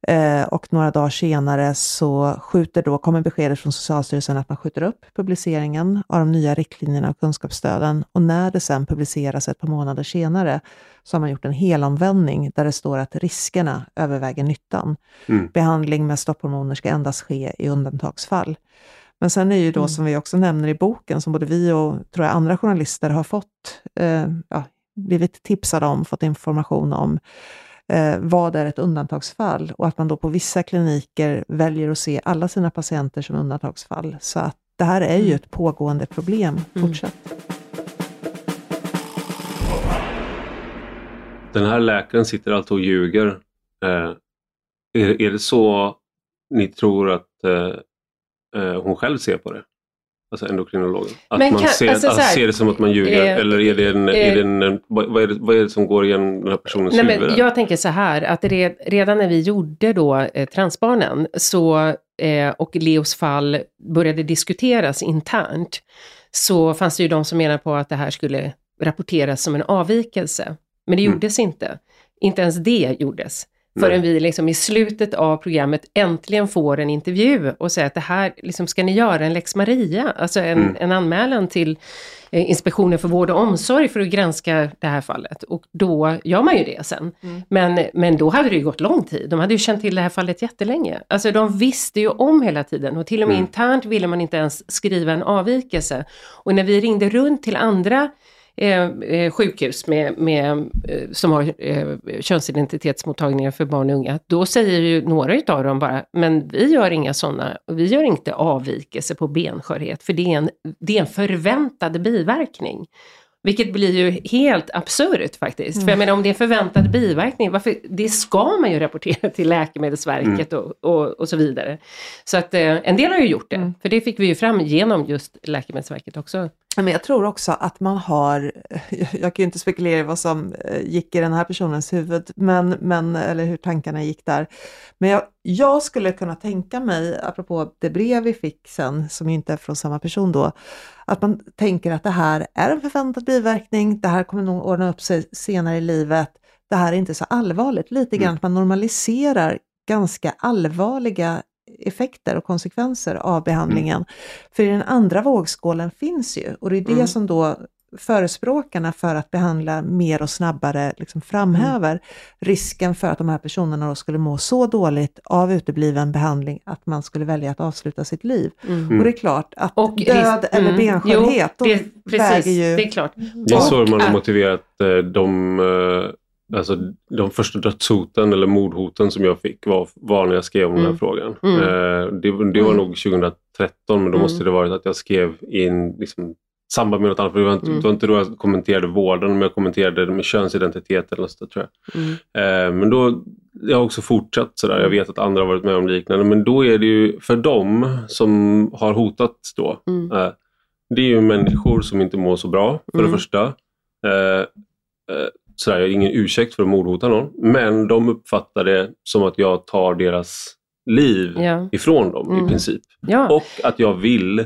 Eh, och några dagar senare så skjuter då, kommer beskedet från Socialstyrelsen att man skjuter upp publiceringen av de nya riktlinjerna och kunskapsstöden. Och när det sen publiceras ett par månader senare så har man gjort en helomvändning där det står att riskerna överväger nyttan. Mm. Behandling med stopphormoner ska endast ske i undantagsfall. Men sen är ju då, mm. som vi också nämner i boken, som både vi och tror jag, andra journalister har fått, eh, ja, blivit tipsade om, fått information om, eh, vad är ett undantagsfall? Och att man då på vissa kliniker väljer att se alla sina patienter som undantagsfall. Så att det här är ju mm. ett pågående problem mm. fortsatt. Den här läkaren sitter alltså och ljuger. Eh, är, är det så ni tror att eh, eh hon själv ser på det? Alltså endokrinologen. Att Men man kan, ser, alltså, här, ser det som att man ljuger eh, eller är det en, eh, är det en, vad, är det, vad är det som går igenom den här personens nej, huvud? Men jag tänker så här att det, redan när vi gjorde då eh, Transbarnen så, eh, och Leos fall började diskuteras internt så fanns det ju de som menade på att det här skulle rapporteras som en avvikelse. Men det mm. gjordes inte. Inte ens det gjordes. Förrän vi liksom i slutet av programmet äntligen får en intervju och säger att det här, liksom, ska ni göra en lex Maria? Alltså en, Mm. en anmälan till eh, Inspektionen för vård och omsorg för att granska det här fallet. Och då gör man ju det sen. Mm. Men, men då hade det ju gått lång tid. De hade ju känt till det här fallet jättelänge. Alltså de visste ju om hela tiden och till och med Mm. internt ville man inte ens skriva en avvikelse. Och när vi ringde runt till andra eh, eh, sjukhus med, med, eh, som har eh, könsidentitetsmottagningar för barn och unga, då säger ju några utav dem bara, men vi gör inga sådana, vi gör inte avvikelse på benskörhet, för det är en, det är en förväntad biverkning. Vilket blir ju helt absurt faktiskt. För jag menar om det är förväntad biverkning, varför, det ska man ju rapportera till Läkemedelsverket och, och, och så vidare. Så att eh, en del har ju gjort det, Mm. för det fick vi ju fram genom just Läkemedelsverket också. Men jag tror också att man har, jag kan ju inte spekulera i vad som eh, gick i den här personens huvud, men, men, eller hur tankarna gick där. Men jag, jag skulle kunna tänka mig, apropå det brev vi fick sen, som ju inte är från samma person då, att man tänker att det här är en förväntad biverkning, det här kommer nog ordna upp sig senare i livet, det här är inte så allvarligt. Lite grann att man normaliserar ganska allvarliga effekter och konsekvenser av behandlingen. För i den andra vågskålen finns ju, och det är det Mm. som då förespråkarna för att behandla mer och snabbare liksom framhäver risken för att de här personerna då skulle må så dåligt av utebliven behandling att man skulle välja att avsluta sitt liv. Mm. Och det är klart att Och död risk- eller mm. benskörhet, Jo, de det, väger ju... det är klart. Det är så man har motiverat eh, de, eh, alltså, de första dödshoten eller mordhoten som jag fick var, var när jag skrev om den Mm. här frågan. Mm. Eh, det, det var Mm. nog 2013 men då Mm. måste det varit att jag skrev in liksom, samband med något annat. För det, var inte, Mm. det var inte då jag kommenterade vården men jag kommenterade det med könsidentitet eller något sånt, tror jag. Mm. Eh, men då, jag har också fortsatt sådär. Jag vet att andra har varit med om liknande. Men då är det ju för dem som har hotat då. Mm. Eh, det är ju människor som inte mår så bra, för Mm. det första. Eh, eh, sådär, jag har ingen ursäkt för att mordhota någon. Men de uppfattar det som att jag tar deras liv Ja. ifrån dem Mm. i princip. Ja. Och att jag vill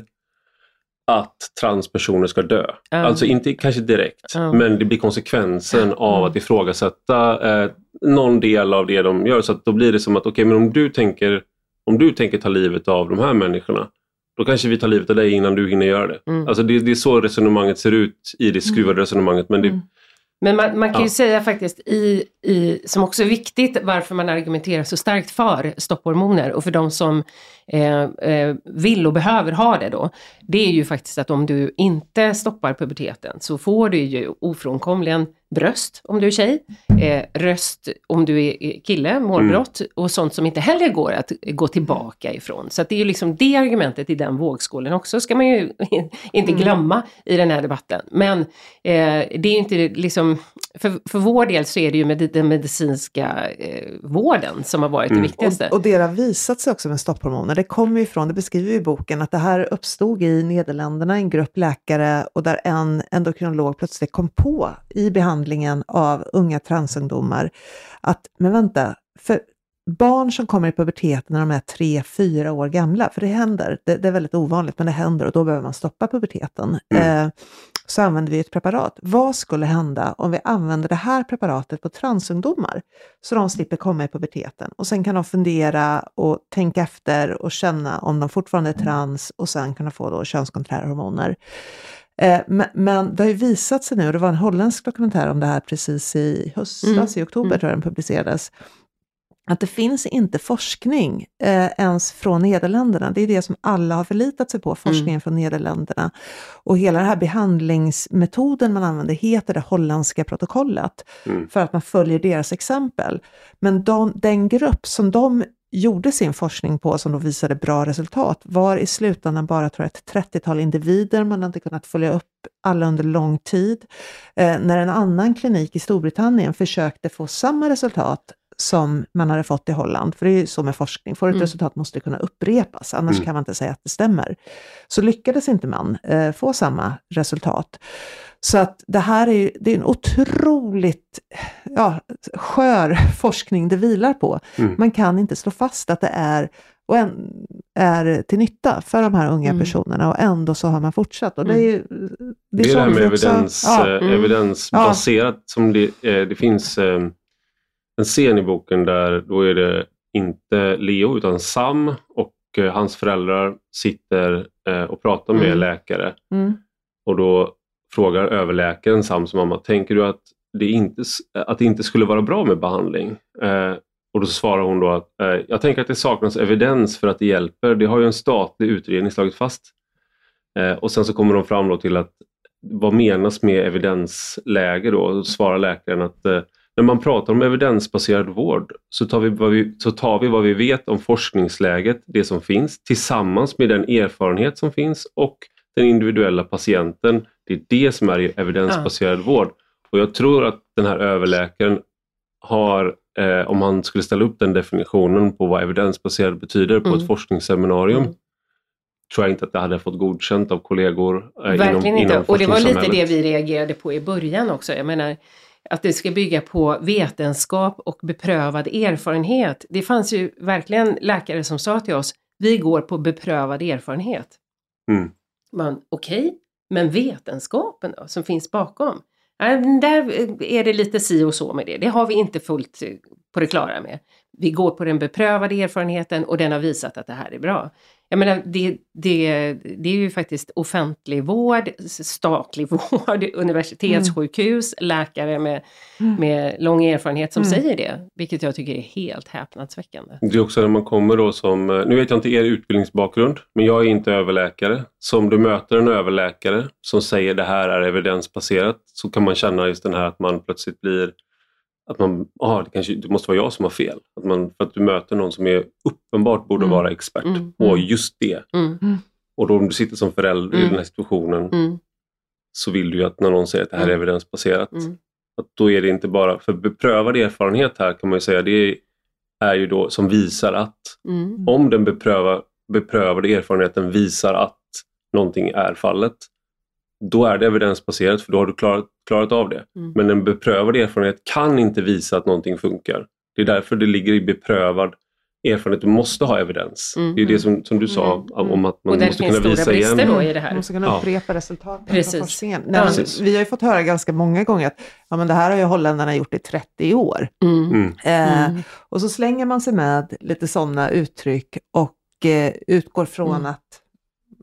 att transpersoner ska dö. Ja. Alltså inte kanske direkt, Ja. men det blir konsekvensen av Mm. att ifrågasätta eh, någon del av det de gör. Så att då blir det som att, okej, men om du, tänker, om du tänker ta livet av de här människorna, då kanske vi tar livet av dig innan du hinner göra det. Mm. Alltså det, det är så resonemanget ser ut i det skruvade resonemanget. Men det, Mm. Men man, man kan ju Ja. säga faktiskt, i, i, som också är viktigt, varför man argumenterar så starkt för stopphormoner och för de som eh, eh, vill och behöver ha det då, det är ju faktiskt att om du inte stoppar puberteten så får du ju ofrånkomligen bröst om du är tjej, eh, röst om du är kille, målbrott och sånt som inte heller går att gå tillbaka ifrån. Så att det är ju liksom det argumentet i den vågskålen också, ska man ju inte Mm. glömma i den här debatten. Men eh, det är ju inte liksom, för, för vår del så är det ju med den medicinska eh, vården som har varit Mm. det viktigaste. Och, och det har visat sig också med stopphormoner. Det kommer ju ifrån, det beskriver vi i boken, att det här uppstod i Nederländerna, en grupp läkare och där en endokrinolog plötsligt kom på i behandlingen av unga transungdomar att, men vänta, för barn som kommer i puberteten när de är tre, fyra år gamla, för det händer, det, det är väldigt ovanligt, men det händer och då behöver man stoppa puberteten. Mm. Eh, så använder vi ett preparat. Vad skulle hända om vi använder det här preparatet på transungdomar? Så de slipper komma i puberteten. Och sen kan de fundera och tänka efter och känna om de fortfarande är trans och sen kunna få då könskonträra hormoner. Eh, men, men det har ju visat sig nu, och det var en holländsk dokumentär om det här precis i höstas, Mm, i oktober mm. tror jag den publicerades, att det finns inte forskning eh, ens från Nederländerna. Det är det som alla har förlitat sig på, forskningen från Nederländerna. Och hela den här behandlingsmetoden man använder heter det holländska protokollet, Mm. för att man följer deras exempel. Men de, den grupp som de gjorde sin forskning på, som då visade bra resultat, var i slutändan bara tror jag, ett 30-tal individer. Man har inte kunnat följa upp alla under lång tid. Eh, när en annan klinik i Storbritannien försökte få samma resultat som man hade fått i Holland, för det är ju så med forskning, får ett Mm. resultat måste det kunna upprepas, annars Mm. kan man inte säga att det stämmer. Så lyckades inte man eh, få samma resultat. Så att det här är ju det är en otroligt ja, skör forskning det vilar på. Mm. Man kan inte slå fast att det är, och en, är till nytta för de här unga Mm. personerna och ändå så har man fortsatt. Och det är ju Det är det så här med också- evidens, ja, eh, mm. evidensbaserat som det, eh, det finns eh, en scen i boken där då är det inte Leo utan Sam och eh, hans föräldrar sitter eh, och pratar med Mm. läkare. Mm. Och då frågar överläkaren Sams mamma, tänker du att det inte, att det inte skulle vara bra med behandling? Eh, och då svarar hon då att eh, jag tänker att det saknas evidens för att det hjälper. Det har ju en statlig utredning slagit fast. Eh, och sen så kommer de fram till att vad menas med evidensläge då? Och då svarar läkaren att eh, när man pratar om evidensbaserad vård så tar, vi vad vi, så tar vi vad vi vet om forskningsläget, det som finns, tillsammans med den erfarenhet som finns och den individuella patienten. Det är det som är evidensbaserad vård. Och jag tror att den här överläkaren har, eh, om han skulle ställa upp den definitionen på vad evidensbaserad betyder på Mm. ett forskningsseminarium, Mm. tror jag inte att det hade fått godkänt av kollegor eh, inom, Verkligen inte. inom och det var lite det vi reagerade på i början också. Jag menar, att det ska bygga på vetenskap och beprövad erfarenhet. Det fanns ju verkligen läkare som sa till oss, vi går på beprövad erfarenhet. Mm. Man, Okej, men vetenskapen då, som finns bakom? Där är det lite si och så med det. Det har vi inte fullt eh, på det klara med. Vi går på den beprövade erfarenheten och den har visat att det här är bra. Jag menar, det, det, det är ju faktiskt offentlig vård, statlig vård, universitetssjukhus, läkare med, Mm. med lång erfarenhet som Mm. säger det. Vilket jag tycker är helt häpnadsväckande. Det är också när man kommer då som, eh, nu vet jag inte er utbildningsbakgrund, men jag är inte överläkare. Så om du möter en överläkare som säger det här är evidensbaserat så kan man känna just den här att man plötsligt blir att man, ah, det, kanske, det måste vara jag som har fel. Att man, för att du möter någon som är uppenbart borde Mm. vara expert Mm. på Mm. just det. Mm, Och då om du sitter som förälder i Mm. den här situationen mm, så vill du ju att när någon säger att det här är Mm. evidensbaserat, mm, att då är det inte bara, för beprövad erfarenhet här kan man ju säga, det är ju då som visar att mm, om den bepröva, beprövade erfarenheten visar att någonting är fallet, då är det evidensbaserat för då har du klarat, klarat av det. Mm. Men en beprövad erfarenhet kan inte visa att någonting funkar. Det är därför det ligger i beprövad erfarenhet. Du måste ha evidens. Mm. Det är det som, som du sa Mm. Om att man Och där måste finns kunna stora visa brister igen. då i det här. Man måste kunna Ja. resultaten Precis. från forskningen. Ja. Nej, men Precis. vi har ju fått höra ganska många gånger att ja, men det här har ju holländarna gjort i 30 år. Mm. Mm. Eh, Mm. Och så slänger man sig med lite sådana uttryck och eh, utgår från Mm. att,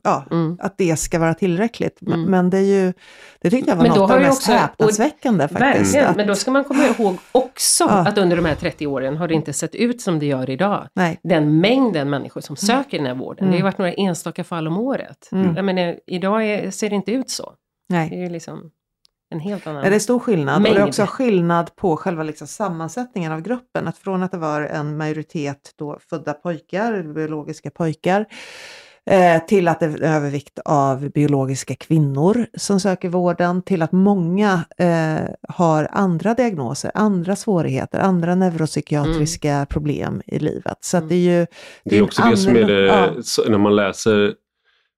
ja, Mm. att det ska vara tillräckligt. Men, Mm. men det är ju, det tyckte jag var Men då något av det mest också- häpnadsväckande faktiskt. Verkligen, att- men då ska man komma ihåg också Ja. att under de här 30 åren har det inte sett ut som det gör idag. Nej. Den mängden människor som söker den här vården, det har ju Mm. varit några enstaka fall om året. Mm. Jag menar, idag är, ser det inte ut så. Det Nej. är ju liksom en helt annan... Ja, det är stor skillnad och det är Mängd. också skillnad på själva liksom sammansättningen av gruppen. Att från att det var en majoritet då födda pojkar, biologiska pojkar, till att det är övervikt av biologiska kvinnor som söker vården, till att många eh, har andra diagnoser, andra svårigheter, andra neuropsykiatriska problem i livet. Så att det är ju... Det är en också det som är det, ja. när man läser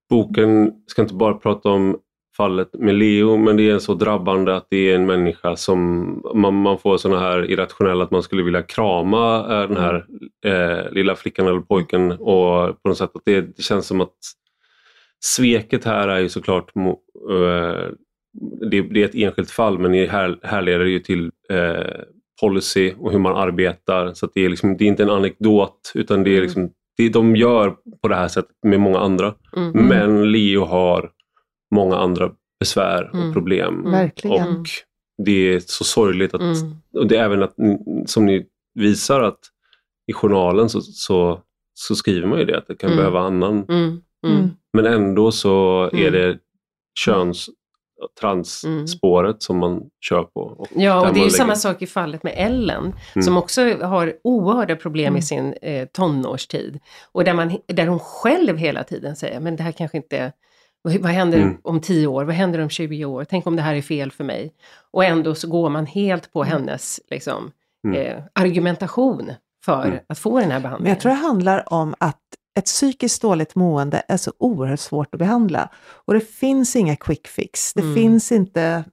boken, ska inte bara prata om fallet med Leo, men det är så drabbande att det är en människa som man, man får sådana här irrationella att man skulle vilja krama eh, den här eh, lilla flickan eller pojken och på något sätt att det, det känns som att sveket här är ju såklart eh, det, det är ett enskilt fall men det här, härleder det ju till eh, policy och hur man arbetar. Så det, är liksom, det är inte en anekdot utan det är Mm. liksom, det de gör på det här sättet med många andra. Mm. Men Leo har många andra besvär och Mm. problem. Mm. Verkligen. Och det är så sorgligt att, Mm. och det är även att, som ni visar att i journalen så, så, så skriver man ju det, att det kan Mm. behöva annan. Mm. Mm. Mm. Men ändå så är Mm. det köns transspåret som man kör på. Och Ja, och det är ju lägger- samma sak i fallet med Ellen, Mm. som också har oerhörda problem Mm. i sin eh, tonårstid. Och där, man, där hon själv hela tiden säger, men det här kanske inte, vad, vad händer Mm. om 10 år, vad händer om 20 år, tänk om det här är fel för mig. Och ändå så går man helt på hennes liksom, Mm. eh, argumentation för Mm. att få den här Men behandlingen. jag tror det handlar om att ett psykiskt dåligt mående är så oerhört svårt att behandla. Och det finns inga quick fix. Det Mm. finns inte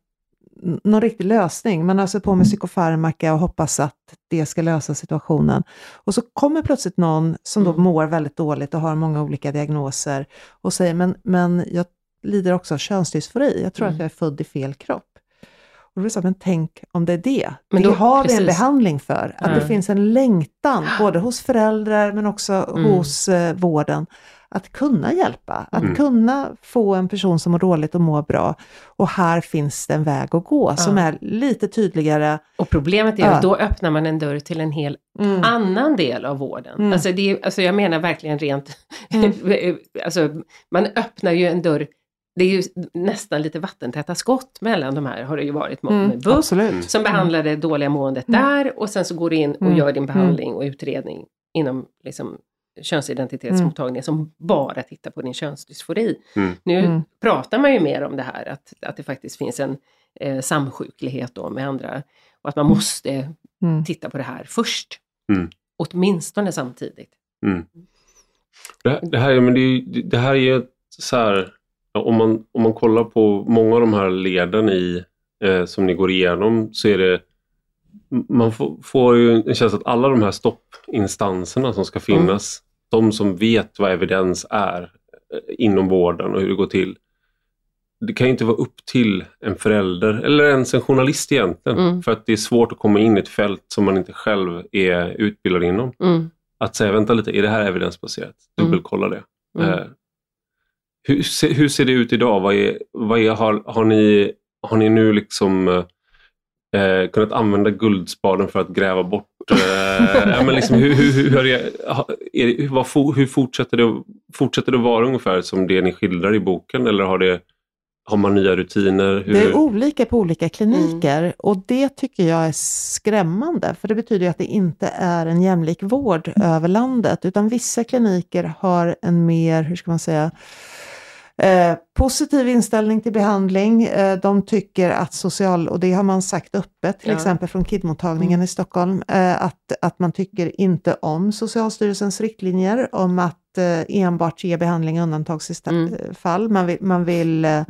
någon riktig lösning. Man öser på med psykofarmaka och hoppas att det ska lösa situationen. Och så kommer plötsligt någon som då Mm. mår väldigt dåligt och har många olika diagnoser och säger men, men jag lider också av könsdysfori. Jag tror Mm. att jag är född i fel kropp. Och då är det så, men tänk om det är det. Men det då- har vi en precis. behandling för. Att det Mm. finns en längtan, både hos föräldrar men också Mm. hos eh, vården, att kunna hjälpa. Att Mm. kunna få en person som mår dåligt att må bra. Och här finns det en väg att gå som Ja. är lite tydligare. Och problemet är Ja. att då öppnar man en dörr till en hel annan del av vården. Mm. Alltså, det är, alltså jag menar verkligen rent, alltså man öppnar ju en dörr, det är ju nästan lite vattentäta skott mellan de här har det ju varit med, Mm, med BUP absolut. som behandlar det dåliga måendet Mm. där och sen så går du in och Mm. gör din behandling och utredning inom liksom, könsidentitetsmottagningen som bara tittar på din könsdysfori. Mm. Nu Mm. pratar man ju mer om det här att, att det faktiskt finns en eh, samsjuklighet då med andra och att man måste Mm. titta på det här först. Mm. Åtminstone samtidigt. Mm. Det, här- det, här, men det, är ju- det här är ju ett så här, om, man, om man kollar på många av de här leden i, eh, som ni går igenom så är det man får, får ju en känsla att alla de här stoppinstanserna som ska finnas, de som vet vad evidens är eh, inom vården och hur det går till. Det kan ju inte vara upp till en förälder eller ens en journalist egentligen. Mm. För att det är svårt att komma in i ett fält som man inte själv är utbildad inom Mm. att säga vänta lite, är det här evidensbaserat? Mm. Dubbelkolla det. Mm. Eh, hur, hur ser det ut idag? Vad är, vad är, har, har, ni, har ni nu liksom eh, kunnat använda guldspaden för att gräva bort eh, ja, men liksom, hur, är, vad, fortsätter, det, fortsätter det vara ungefär som det ni skildrar i boken eller har, det, har man nya rutiner? Hur, Det är olika på olika kliniker och det tycker jag är skrämmande för det betyder ju att det inte är en jämlik vård över landet utan vissa kliniker har en mer, hur ska man säga, Eh, positiv inställning till behandling. Eh, de tycker att social, och det har man sagt öppet, till Ja. exempel från KID-mottagningen i Stockholm, eh, att, att man tycker inte om Socialstyrelsens riktlinjer om att eh, enbart ge behandling i undantagsfall. Mm. Man vill, man vill eh,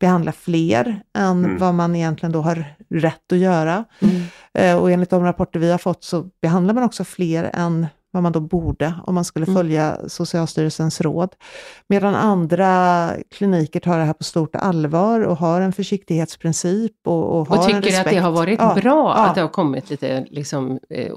behandla fler än Mm. vad man egentligen då har rätt att göra. Mm. Eh, och enligt de rapporter vi har fått så behandlar man också fler än vad man då borde om man skulle Mm. följa Socialstyrelsens råd. Medan andra kliniker tar det här på stort allvar och har en försiktighetsprincip och, och Och tycker att det har varit Ja, bra ja. att det har kommit lite liksom, eh,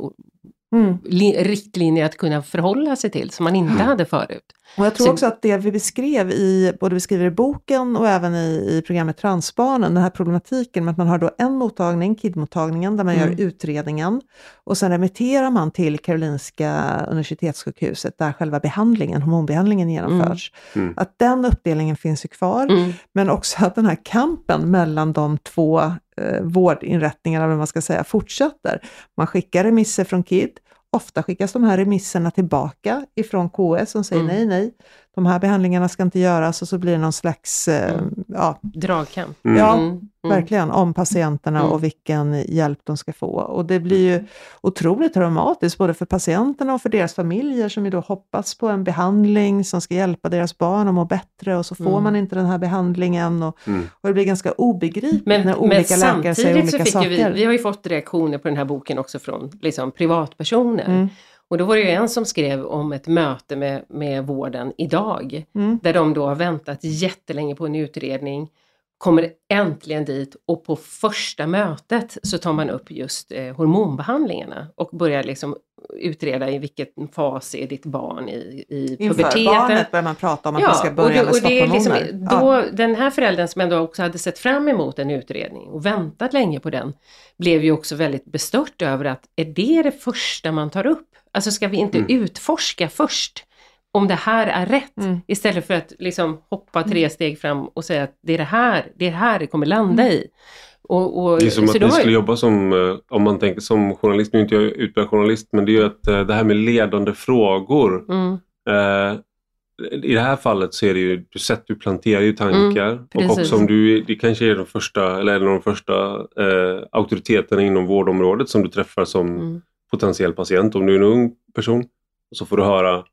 Mm. li- riktlinjer att kunna förhålla sig till som man inte hade förut. Och jag tror Så- också att det vi beskrev i, både beskriver i boken och även i, i programmet Transbarnen, den här problematiken med att man har då en mottagning, KID-mottagningen, där man Mm. gör utredningen och sen remitterar man till Karolinska Universitetssjukhuset där själva behandlingen, hormonbehandlingen genomförs. Mm. Att den uppdelningen finns ju kvar, Mm. men också att den här kampen mellan de två eh, vårdinrättningarna, eller vad man ska säga, fortsätter. Man skickar remisser från KID, ofta skickas de här remisserna tillbaka ifrån KS som säger Mm. nej, nej, de här behandlingarna ska inte göras och så blir det någon slags, eh, Mm. ja, Dragkamp. Mm. Ja, Mm. Mm. verkligen om patienterna Mm. och vilken hjälp de ska få. Och det blir ju otroligt traumatiskt både för patienterna och för deras familjer som ju då hoppas på en behandling som ska hjälpa deras barn att må bättre och så får Mm. man inte den här behandlingen och, Mm. och det blir ganska obegripligt Men, när olika läkare säger samtidigt så olika fick saker. vi, vi har ju fått reaktioner på den här boken också från liksom, privatpersoner. Och då var det ju en som skrev om ett möte med, med vården idag, Mm. där de då har väntat jättelänge på en utredning, kommer äntligen dit och på första mötet så tar man upp just eh, hormonbehandlingarna och börjar liksom utreda i vilken fas är ditt barn i, i Inför puberteten. barnet börjar man prata om att man ska börja och med och det är liksom, då, Den här föräldern som ändå också hade sett fram emot en utredning och väntat länge på den, blev ju också väldigt bestört över att är det det första man tar upp? Alltså ska vi inte Mm. utforska först om det här är rätt? Mm. Istället för att liksom hoppa tre steg fram och säga att det är det här det, är det, här det kommer landa i. Och, och, Det är som att ni var ju- skulle jobba som, eh, om man tänker som journalist, nu är inte jag utbildad journalist, men det är ju att eh, det här med ledande frågor. Mm, eh, I det här fallet så är det ju, du sätter, du planterar ju tankar. och precis. också om du, det kanske är de första, eller en av de första eh, auktoriteterna inom vårdområdet som du träffar som mm, potentiell patient, om du är en ung person. Och så får du höra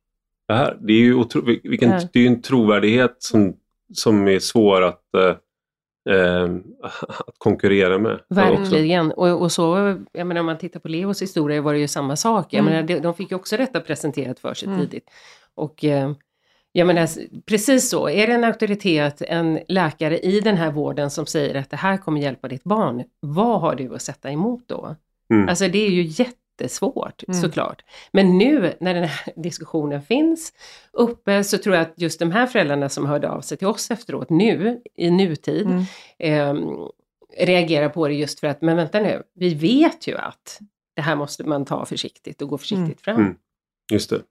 det här. Det är ju, otro, vilken, Ja. det är ju en trovärdighet som, som är svår att, eh, eh, att konkurrera med. Verkligen. Och, och så, jag menar om man tittar på Leos historia var det ju samma sak. Jag Mm. menar, de, fick ju också detta presenterat för sig Mm. tidigt. Och eh, Jag menar, precis så. Är det en auktoritet, en läkare i den här vården som säger att det här kommer hjälpa ditt barn, vad har du att sätta emot då? Mm. Alltså det är ju jättesvårt Mm. såklart. Men nu när den här diskussionen finns uppe så tror jag att just de här föräldrarna som hörde av sig till oss efteråt nu, i nutid, Mm. ehm, reagerar på det just för att, men vänta nu, vi vet ju att det här måste man ta försiktigt och gå försiktigt fram. Mm. Just det.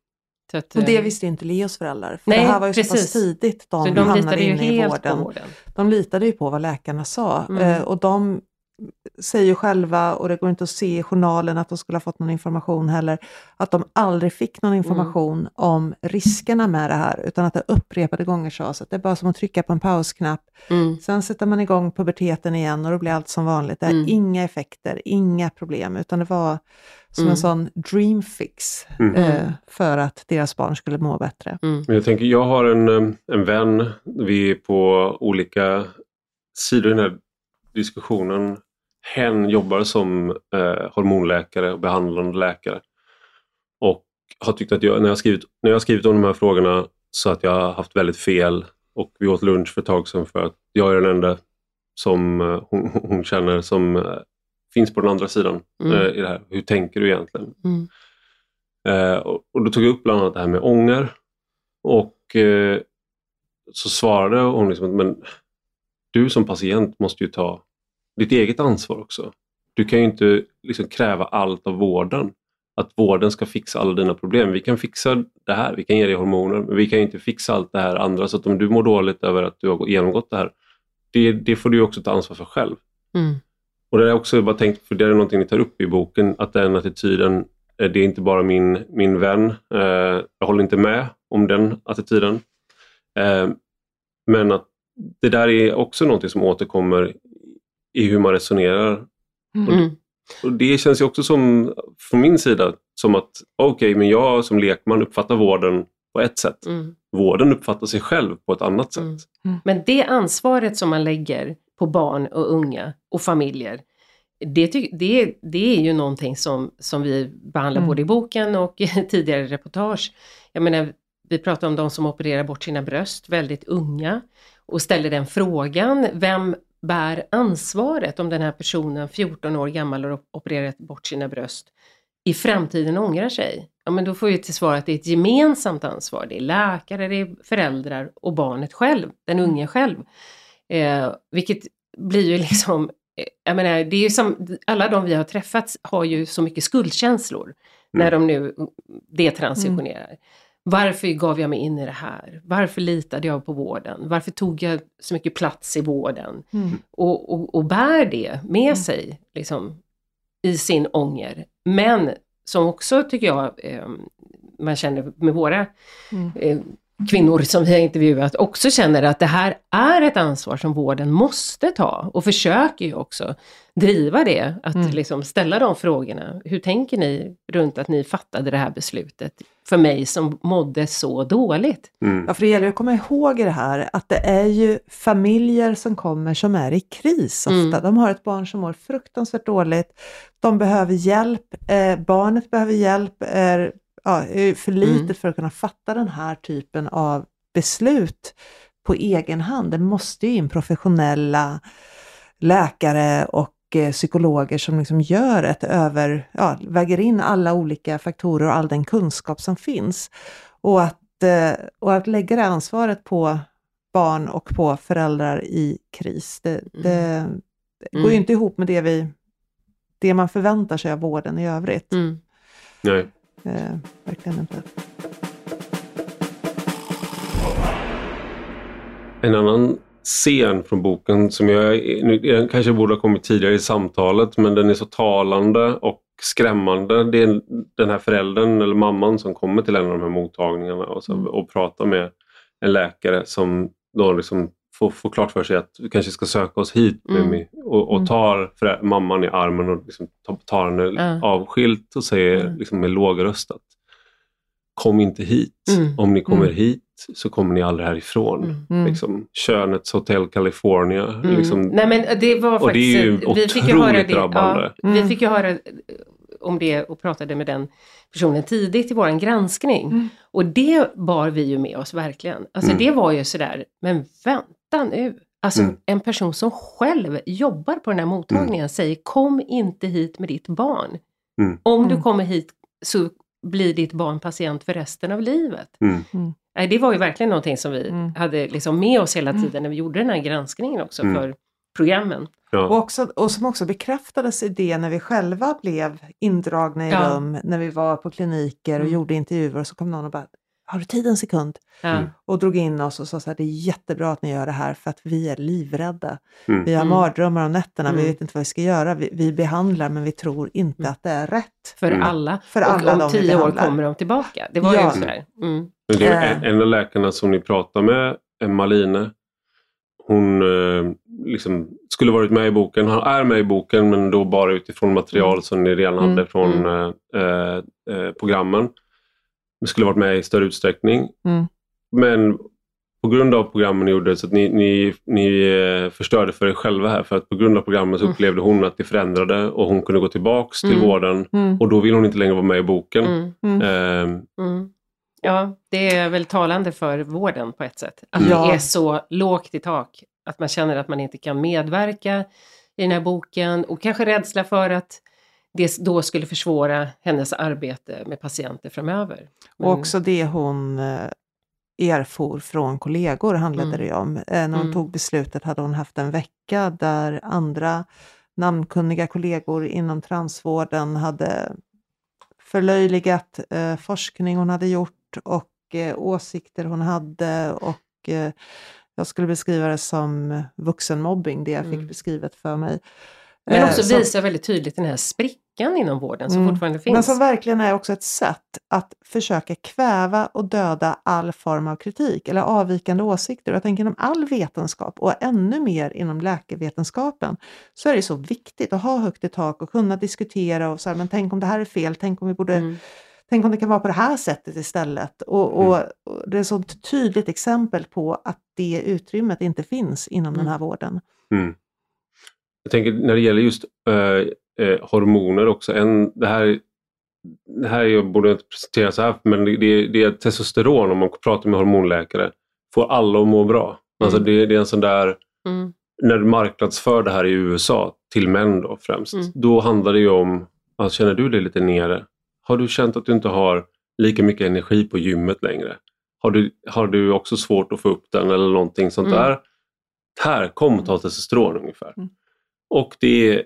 Så att, Och det eh, visste ju inte Leos föräldrar. För Nej, det här var ju så precis. pass tidigt de, så de hamnade inne i vården. vården. De litade ju på vad läkarna sa. Mm. Eh, och de säger själva, och det går inte att se i journalen att de skulle ha fått någon information heller, att de aldrig fick någon information om riskerna med det här, utan att det upprepade gånger sades att det är bara som att trycka på en pausknapp. Mm. Sen sätter man igång puberteten igen och då blir allt som vanligt. Det är Mm. inga effekter, inga problem, utan det var som Mm. en sån dream fix Mm. eh, för att deras barn skulle må bättre. Mm. Men jag tänker, jag har en, eh, en vän, vi är på olika sidor i den här diskussionen. Hen jobbar som eh, hormonläkare och behandlande läkare. Och har tyckt att jag, när jag, skrivit, när jag har skrivit om de här frågorna så att jag har haft väldigt fel. Och vi åt lunch för ett tag sedan för att jag är den enda som eh, hon, hon känner som eh, finns på den andra sidan Mm. eh, i det här. Hur tänker du egentligen? Mm. Eh, och, och då tog jag upp bland annat det här med ånger. Och eh, så svarade hon liksom att men du som patient måste ju ta ditt eget ansvar också. Du kan ju inte liksom kräva allt av vården. Att vården ska fixa alla dina problem. Vi kan fixa det här, vi kan ge dig hormoner, men vi kan inte fixa allt det här andra. Så att om du mår dåligt över att du har genomgått det här, det, det får du också ta ansvar för själv. Mm. Och det är också bara tänkt, för det är någonting ni tar upp i boken, att den attityden, eh, det är inte bara min, min vän. Eh, jag håller inte med om den attityden. Eh, men att det där är också någonting som återkommer i hur man resonerar. Mm. Och det känns ju också som, från min sida, som att okej, men jag som lekman uppfattar vården på ett sätt. Mm. Vården uppfattar sig själv på ett annat sätt. Mm. Men det ansvaret som man lägger på barn och unga och familjer, det, det, det är ju någonting som, som vi behandlar Mm. både i boken och i tidigare reportage. Jag menar, vi pratar om de som opererar bort sina bröst, väldigt unga, och ställer den frågan, vem bär ansvaret om den här personen, 14 år gammal, har opererat bort sina bröst, i framtiden ångrar sig? Ja, men då får vi till svar att det är ett gemensamt ansvar. Det är läkare, det är föräldrar och barnet själv, den unge själv. Eh, vilket blir ju liksom, eh, jag menar, det är ju som, alla de vi har träffat har ju så mycket skuldkänslor när de nu detransitionerar. Varför gav jag mig in i det här? Varför litade jag på vården? Varför tog jag så mycket plats i vården? Mm. Och, och, och bär det med sig liksom, i sin ånger. Men som också tycker jag eh, man känner med våra Mm. eh, kvinnor som vi har intervjuat också känner att det här är ett ansvar som vården måste ta och försöker ju också driva det, att Mm. liksom ställa de frågorna. Hur tänker ni runt att ni fattade det här beslutet för mig som mådde så dåligt? Mm. Ja, för det gäller att komma ihåg i det här att det är ju familjer som kommer som är i kris ofta. Mm. De har ett barn som mår fruktansvärt dåligt. De behöver hjälp. Eh, barnet behöver hjälp. Är, ja, är för litet Mm. för att kunna fatta den här typen av beslut på egen hand. Det måste ju in professionella läkare och eh, psykologer som liksom gör ett över, ja, väger in alla olika faktorer och all den kunskap som finns. Och att, eh, och att lägga det ansvaret på barn och på föräldrar i kris, det, det, det går ju Mm. inte ihop med det, vi, det man förväntar sig av vården i övrigt. Mm. Nej. Eh, verkligen inte. En annan scen från boken som jag, nu, kanske borde ha kommit tidigare i samtalet men den är så talande och skrämmande. Det är den här föräldern eller mamman som kommer till en av de här mottagningarna och, så, Mm. och pratar med en läkare som då liksom får, får klart för sig att vi kanske ska söka oss hit Mm. Mimmi och, och Mm. tar förä- mamman i armen och liksom tar, tar henne Ja. avskilt och säger Mm. liksom med lågröstat Kom inte hit. Mm. Om ni kommer Mm. hit så kommer ni aldrig härifrån. Mm. Mm. Liksom, Könets Hotel California. Mm. Liksom, Nej men det var Och det är faktiskt, ju vi fick ju höra det, drabbande. ja, vi Mm. fick ju höra om det och pratade med den personen tidigt i våran granskning. Mm. Och det bar vi ju med oss verkligen. Alltså Mm. det var ju sådär, men vänta nu. Alltså Mm. en person som själv jobbar på den här mottagningen säger kom inte hit med ditt barn. Mm. Om du Mm. kommer hit så blir ditt barn patient för resten av livet. Mm. Nej, det var ju verkligen någonting som vi Mm. hade liksom med oss hela tiden när vi gjorde den här granskningen också Mm. för programmen. Ja. Och, också, och som också bekräftades i det när vi själva blev indragna i Ja. rum, när vi var på kliniker och Mm. gjorde intervjuer och så kom någon och bara har du tid en sekund? Mm. Och drog in oss och sa så här, det är jättebra att ni gör det här för att vi är livrädda. Mm. Vi har Mm. mardrömmar om nätterna, vi Mm. vet inte vad vi ska göra. Vi, vi behandlar men vi tror inte Mm. att det är rätt. För Mm. alla. För alla och om vi tio år kommer de tillbaka. Det var Ja. ju sådär. Mm. Det är Eh. en, en av läkarna som ni pratar med, Emma Line. Hon eh, liksom skulle varit med i boken, han är med i boken men då bara utifrån material som ni redan hade från Mm. eh, eh, programmen. Men skulle varit med i större utsträckning. Mm. Men på grund av programmen ni gjorde så att ni, ni, ni eh, förstörde för er själva här. För att på grund av programmen så Mm. upplevde hon att det förändrade och hon kunde gå tillbaks till Mm. vården. Mm. Och då vill hon inte längre vara med i boken. Mm. Mm. Eh, Mm. Ja, det är väl talande för vården på ett sätt. Att Ja. det är så lågt i tak. Att man känner att man inte kan medverka i den här boken och kanske rädsla för att det då skulle försvåra hennes arbete med patienter framöver. Och också det hon eh, erfor från kollegor handlade Mm. det om. Eh, När hon Mm. tog beslutet hade hon haft en vecka där andra namnkunniga kollegor inom transvården hade förlöjligat eh, forskning hon hade gjort och eh, åsikter hon hade och eh, jag skulle beskriva det som vuxenmobbing, det jag fick Mm. beskrivet för mig. Men Eh, också som- visar väldigt tydligt den här sprickan inom vården som Mm. fortfarande finns. Men som verkligen är också ett sätt att försöka kväva och döda all form av kritik eller avvikande åsikter. Och Jag tänker inom all vetenskap och ännu mer inom läkevetenskapen så är det så viktigt att ha högt i tak och kunna diskutera och så här, men tänk om det här är fel, tänk om vi borde Mm. Tänk om det kan vara på det här sättet istället. Och, och, och Det är ett sånt tydligt exempel på att det utrymmet inte finns inom den här vården. Mm. Jag tänker när det gäller just eh, eh, hormoner också. En, det här, det här jag borde inte presentera så här, men det, det, det är testosteron om man pratar med hormonläkare. Får alla att må bra. Alltså Mm. det, det är en sån där, Mm. när du marknadsför det här i USA, till män då främst, Mm. då handlar det ju om, alltså, känner du dig lite nere? Har du känt att du inte har lika mycket energi på gymmet längre? Har du, har du också svårt att få upp den eller någonting sånt Mm. där? Här, kom och ta testosteron ungefär. Mm. Och det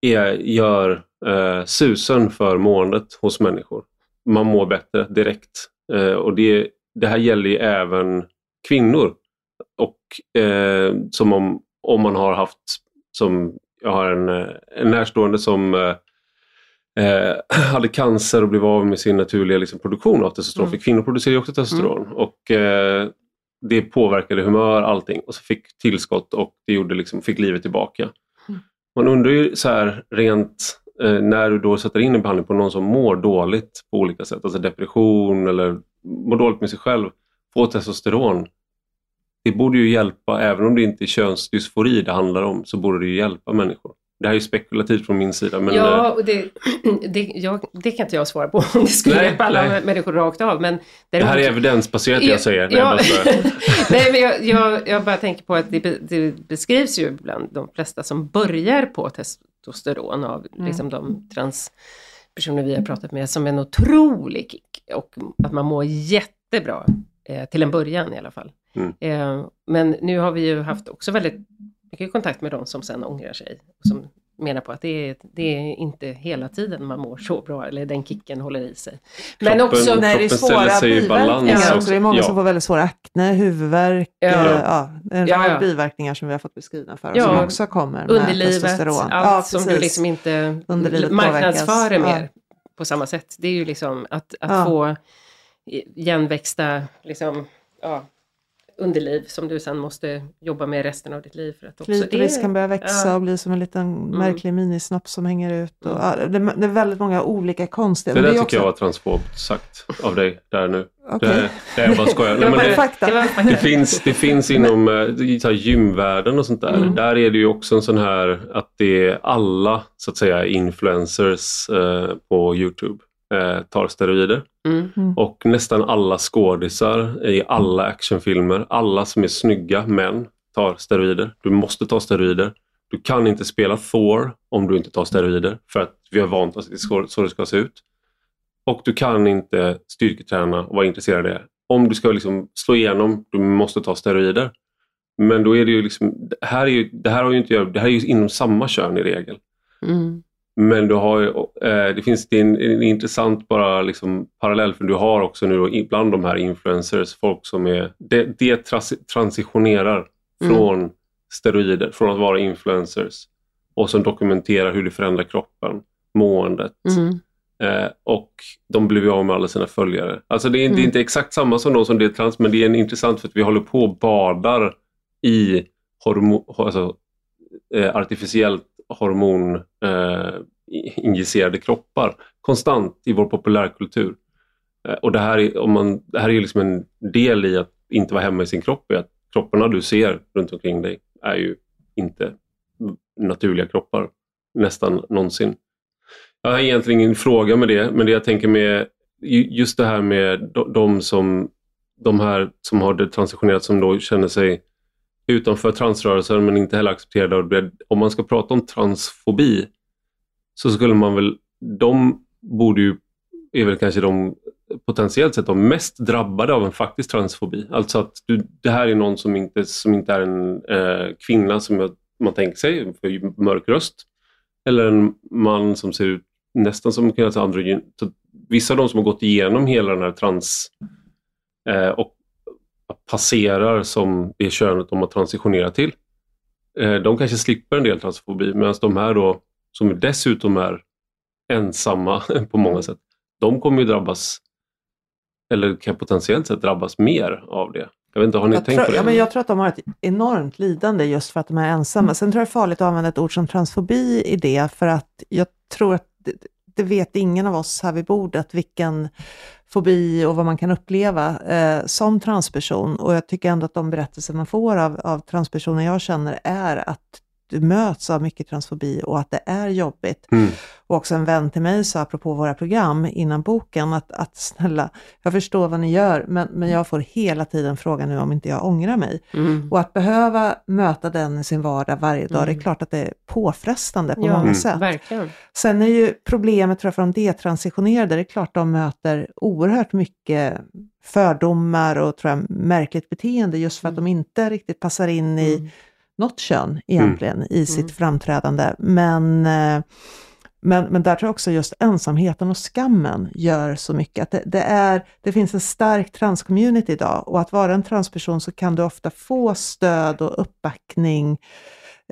är, gör eh, susen för måendet hos människor. Man mår bättre direkt. Eh, och det, det här gäller ju även kvinnor. Och eh, som om, om man har haft, som jag har en, eh, en närstående som eh, eh, hade cancer och blev av med sin naturliga liksom, produktion av testosteron. Mm. För kvinnor producerar ju också testosteron. Och eh, det påverkade humör, allting. Och så fick tillskott och det gjorde liksom, fick livet tillbaka. Man undrar ju så här rent eh, när du då sätter in en behandling på någon som mår dåligt på olika sätt, alltså depression eller mår dåligt med sig själv, få testosteron. Det borde ju hjälpa, även om det inte är könsdysfori det handlar om, så borde det ju hjälpa människor. Det här är ju spekulativt från min sida. Men, ja, eh, och det, det, jag, det kan inte jag svara på om det skulle Nej, hjälpa alla nej. människor rakt av. Men det här är evidensbaserat det jag säger. jag Ja, bara säger. nej, men jag, jag, jag bara tänker på att det, det beskrivs ju bland de flesta som börjar på testosteron av Mm. liksom de transpersoner vi har pratat med som en otrolig kick och att man mår jättebra eh, till en början i alla fall. Mm. Eh, men nu har vi ju haft också väldigt mycket kontakt med de som sen ångrar sig. Som menar på att det är, det är inte hela tiden man mår så bra, eller den kicken håller i sig. Men Kroppen- också... Nej, det är svåra biverkningar också. också. Det är många Ja. som får väldigt svåra akne, huvudvärk, Ja. ja. ja, en Ja, rad ja. biverkningar som vi har fått beskrivna för oss Ja. som också kommer med Underlivet, testosteron. allt ja, som du liksom inte Underlivet marknadsför mer Ja. på samma sätt. Det är ju liksom att, att Ja. få igenväxta, liksom, ja, underliv som du sen måste jobba med resten av ditt liv. För att också Klitoris det- kan börja växa ja. och bli som en liten märklig minisnopp som hänger ut. Och, Mm. ja, det, det är väldigt många olika konstiga... Det där är tycker jag också- var transfobt sagt av dig där nu. Okej. Det, det är bara skojar. Det Nej, det. Det det, finns, det finns inom eh, så här gymvärlden och sånt där. Mm. Där är det ju också en sån här att det är alla så att säga influencers eh, på Youtube eh, tar steroider. Mm. Och nästan alla skådisar i alla actionfilmer, alla som är snygga män tar steroider. Du måste ta steroider. Du kan inte spela Thor om du inte tar steroider för att vi har vant oss är så- så det ska se ut. Och du kan inte styrketräna och vara intresserad av det. Om du ska liksom slå igenom, du måste ta steroider. Men då är det ju liksom, det här, är ju, det här har ju inte det här är ju inom samma kön i regel. Mm. Men du har eh, det finns det en, en intressant bara liksom parallell för du har också nu bland de här influencers folk som är, det, det trans, transitionerar Mm. från steroider, från att vara influencers och som dokumenterar hur det förändrar kroppen, måendet Mm. eh, och de blev ju av med alla sina följare. Alltså det är, det Mm. är inte exakt samma som de som det är trans men det är en intressant för att vi håller på och badar i hormo, alltså, eh, artificiellt hormoninjicerade eh, kroppar konstant i vår populärkultur. Eh, och det här, är, om man, det här är ju liksom en del i att inte vara hemma i sin kropp, är att kropparna du ser runt omkring dig är ju inte naturliga kroppar nästan någonsin. Jag har egentligen ingen fråga med det, men det jag tänker med just det här med de, de som de här som har det transitionerat som då känner sig utanför transrörelsen men inte heller accepterade av det. Om man ska prata om transfobi så skulle man väl, de borde ju, är väl kanske de potentiellt sett de mest drabbade av en faktisk transfobi. Alltså att du, det här är någon som inte, som inte är en eh, kvinna som jag- man tänker sig, för mörk röst. Eller en man som ser ut nästan som kan säga androgyn. Så Vissa av de som har gått igenom hela den här trans eh, och passerar som det könet de har transitionerat till. Eh, de kanske slipper en del transfobi medan de här då som dessutom är ensamma på många sätt, de kommer ju drabbas eller kan potentiellt sett drabbas mer av det. Jag vet inte, har ni Jag tänkt tror, på det? ja, men jag tror att de har ett enormt lidande just för att de är ensamma. Sen tror jag det är farligt att använda ett ord som transfobi i det, för att jag tror att det, det vet ingen av oss här vid bordet vilken fobi och vad man kan uppleva eh, som transperson. Och jag tycker ändå att de berättelser man får av, av transpersoner jag känner är att du möts av mycket transfobi och att det är jobbigt. Mm. Och också en vän till mig sa apropå våra program innan boken att, att snälla, jag förstår vad ni gör, men, men jag får hela tiden frågan nu om inte jag ångrar mig. Mm. Och att behöva möta den i sin vardag varje dag, det är Mm. klart att det är påfrestande på Ja, många Mm. sätt. Verkligen. Sen är ju problemet tror jag för de detransitionerade, det är klart de möter oerhört mycket fördomar och tror jag, märkligt beteende just för att Mm. de inte riktigt passar in i Mm. Något kön egentligen i sitt Mm. framträdande. Men, eh, men, men där tror jag också just ensamheten och skammen gör så mycket. Att det, det, är, det finns en stark transcommunity idag och att vara en transperson så kan du ofta få stöd och uppbackning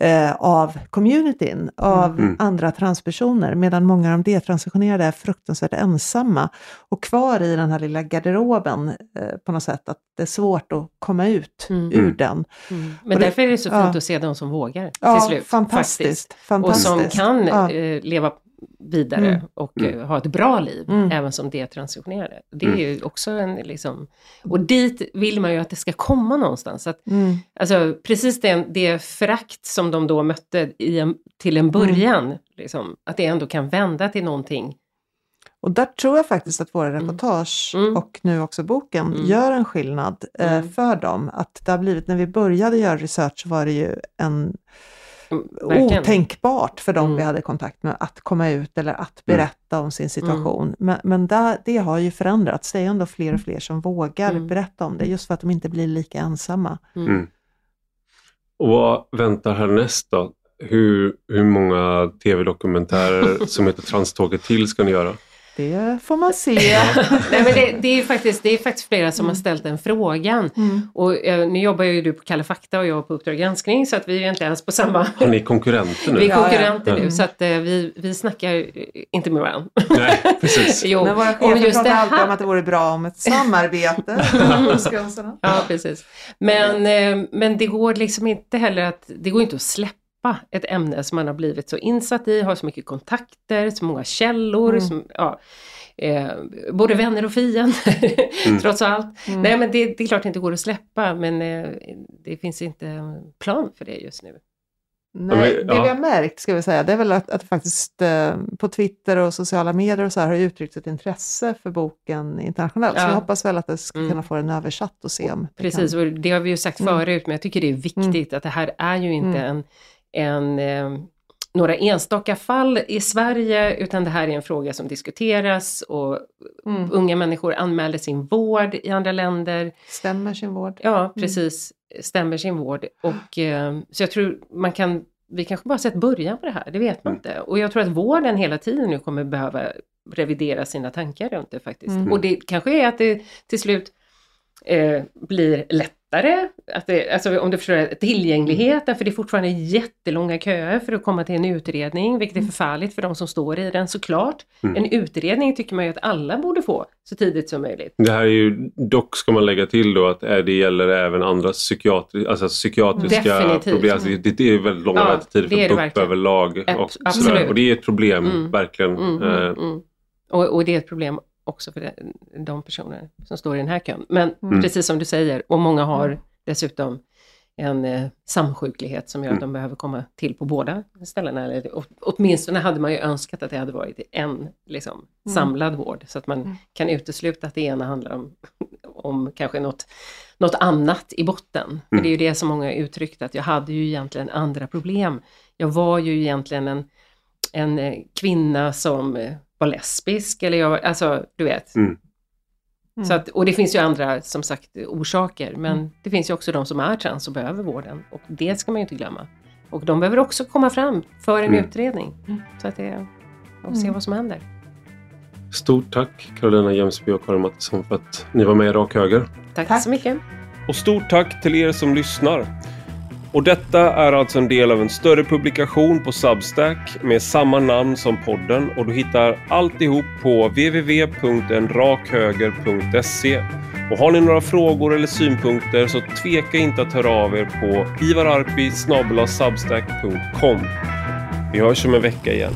eh, av communityn, av Mm. andra transpersoner, medan många av de detransitionerade är fruktansvärt ensamma och kvar i den här lilla garderoben eh, på något sätt, att det är svårt att komma ut Mm. ur Mm. den. Mm. Men Och det- därför är det så fint ja. att se de som vågar Ja, till slut. fantastiskt. faktiskt. Och fantastiskt. som kan Ja. eh, leva vidare Mm. och Mm. eh, ha ett bra liv, Mm. även som detransitionerade. Det är Mm. ju också en liksom... Och dit vill man ju att det ska komma någonstans. Att, Mm. alltså, precis det, det förakt som de då mötte i en, till en början, liksom, att det ändå kan vända till någonting. Och där tror jag faktiskt att våra reportage Mm. och nu också boken Mm. gör en skillnad eh, Mm. för dem. Att det har blivit, när vi började göra research så var det ju en Mm, verkligen. otänkbart för dem Mm. vi hade kontakt med att komma ut eller att berätta om sin situation. Men, men där, det har ju förändrats. Det är ändå fler och fler som vågar Mm. berätta om det just för att de inte blir lika ensamma. Mm. Mm. Och vad väntar härnäst då? Hur, hur många tv-dokumentärer som heter Tranståget till ska ni göra? Det får man se. Nej, men det, det, är faktiskt, det är faktiskt flera som har ställt den frågan. Mm. Och eh, nu jobbar ju du på Kalla fakta och jag på Uppdrag granskning så att vi är inte ens på samma... Har ni konkurrenter nu? Vi är Ja, ja. konkurrenter Mm. nu så att eh, vi, vi snackar eh, inte med varandra. Nej, precis. jo, Men våra chefer just det pratar alltid om att det vore bra om ett samarbete. Ja, precis. Men, men det går liksom inte heller att, det går inte att släppa ett ämne som man har blivit så insatt i, har så mycket kontakter, så många källor, Mm. som, ja, eh, både vänner och fiender, Mm. trots allt. Mm. Nej men det, det är klart det inte går att släppa, men eh, det finns inte en plan för det just nu. Nej, det vi har märkt ska vi säga, det är väl att, att det faktiskt eh, på Twitter och sociala medier och så här har uttryckts ett intresse för boken internationellt. Så Ja. vi hoppas väl att det ska Mm. kunna få den översatt och se om det Precis, kan. och det har vi ju sagt Mm. förut, men jag tycker det är viktigt att det här är ju inte en, en eh, några enstaka fall i Sverige, utan det här är en fråga som diskuteras och Mm. unga människor anmäler sin vård i andra länder. Stämmer sin vård. Ja, precis, stämmer sin vård. Och, eh, så jag tror man kan, vi kanske bara sett början på det här, det vet man Mm. inte. Och jag tror att vården hela tiden nu kommer behöva revidera sina tankar runt det faktiskt. Mm. Och det kanske är att det till slut eh, blir lättare, att det, alltså om du förstår, tillgängligheten, för det är fortfarande jättelånga köer för att komma till en utredning, vilket är förfärligt för de som står i den såklart. Mm. En utredning tycker man ju att alla borde få så tidigt som möjligt. Det här är ju, dock ska man lägga till då att eh, det gäller även andra psykiatri, alltså psykiatriska Definitivt. problem. Alltså det, det är väldigt långa Ja, väntetider för BUP överlag. Och, absolut. och det är ett problem, Mm. verkligen. Mm, Eh, mm, mm. Och, och det är ett problem också för de, de personer som står i den här kön. Men Mm. precis som du säger, och många har Mm. dessutom en eh, samsjuklighet som gör att de behöver komma till på båda ställena. Eller, å- åtminstone hade man ju önskat att det hade varit en liksom, Mm. samlad vård. Så att man Mm. kan utesluta att det ena handlar om, om kanske något, något annat i botten. För Mm. det är ju det som många uttryckt, att jag hade ju egentligen andra problem. Jag var ju egentligen en, en eh, kvinna som eh, var lesbisk, eller jag var, alltså du vet. Mm. Mm. Så att, och det finns ju andra, som sagt, orsaker. Men Mm. det finns ju också de som är trans och behöver vården. Och det ska man ju inte glömma. Och de behöver också komma fram för en Mm. utredning. Mm. Så att det, och se Mm. vad som händer. Stort tack Carolina Jämsby och Karin Mattisson för att ni var med i Rak Höger. Tack, Tack. så mycket. Och stort tack till er som lyssnar. Och detta är alltså en del av en större publikation på Substack med samma namn som podden och du hittar alltihop på www.enrakhöger.se. Och har ni några frågor eller synpunkter så tveka inte att höra av er på ivararpi.substack.com Vi hörs om en vecka igen.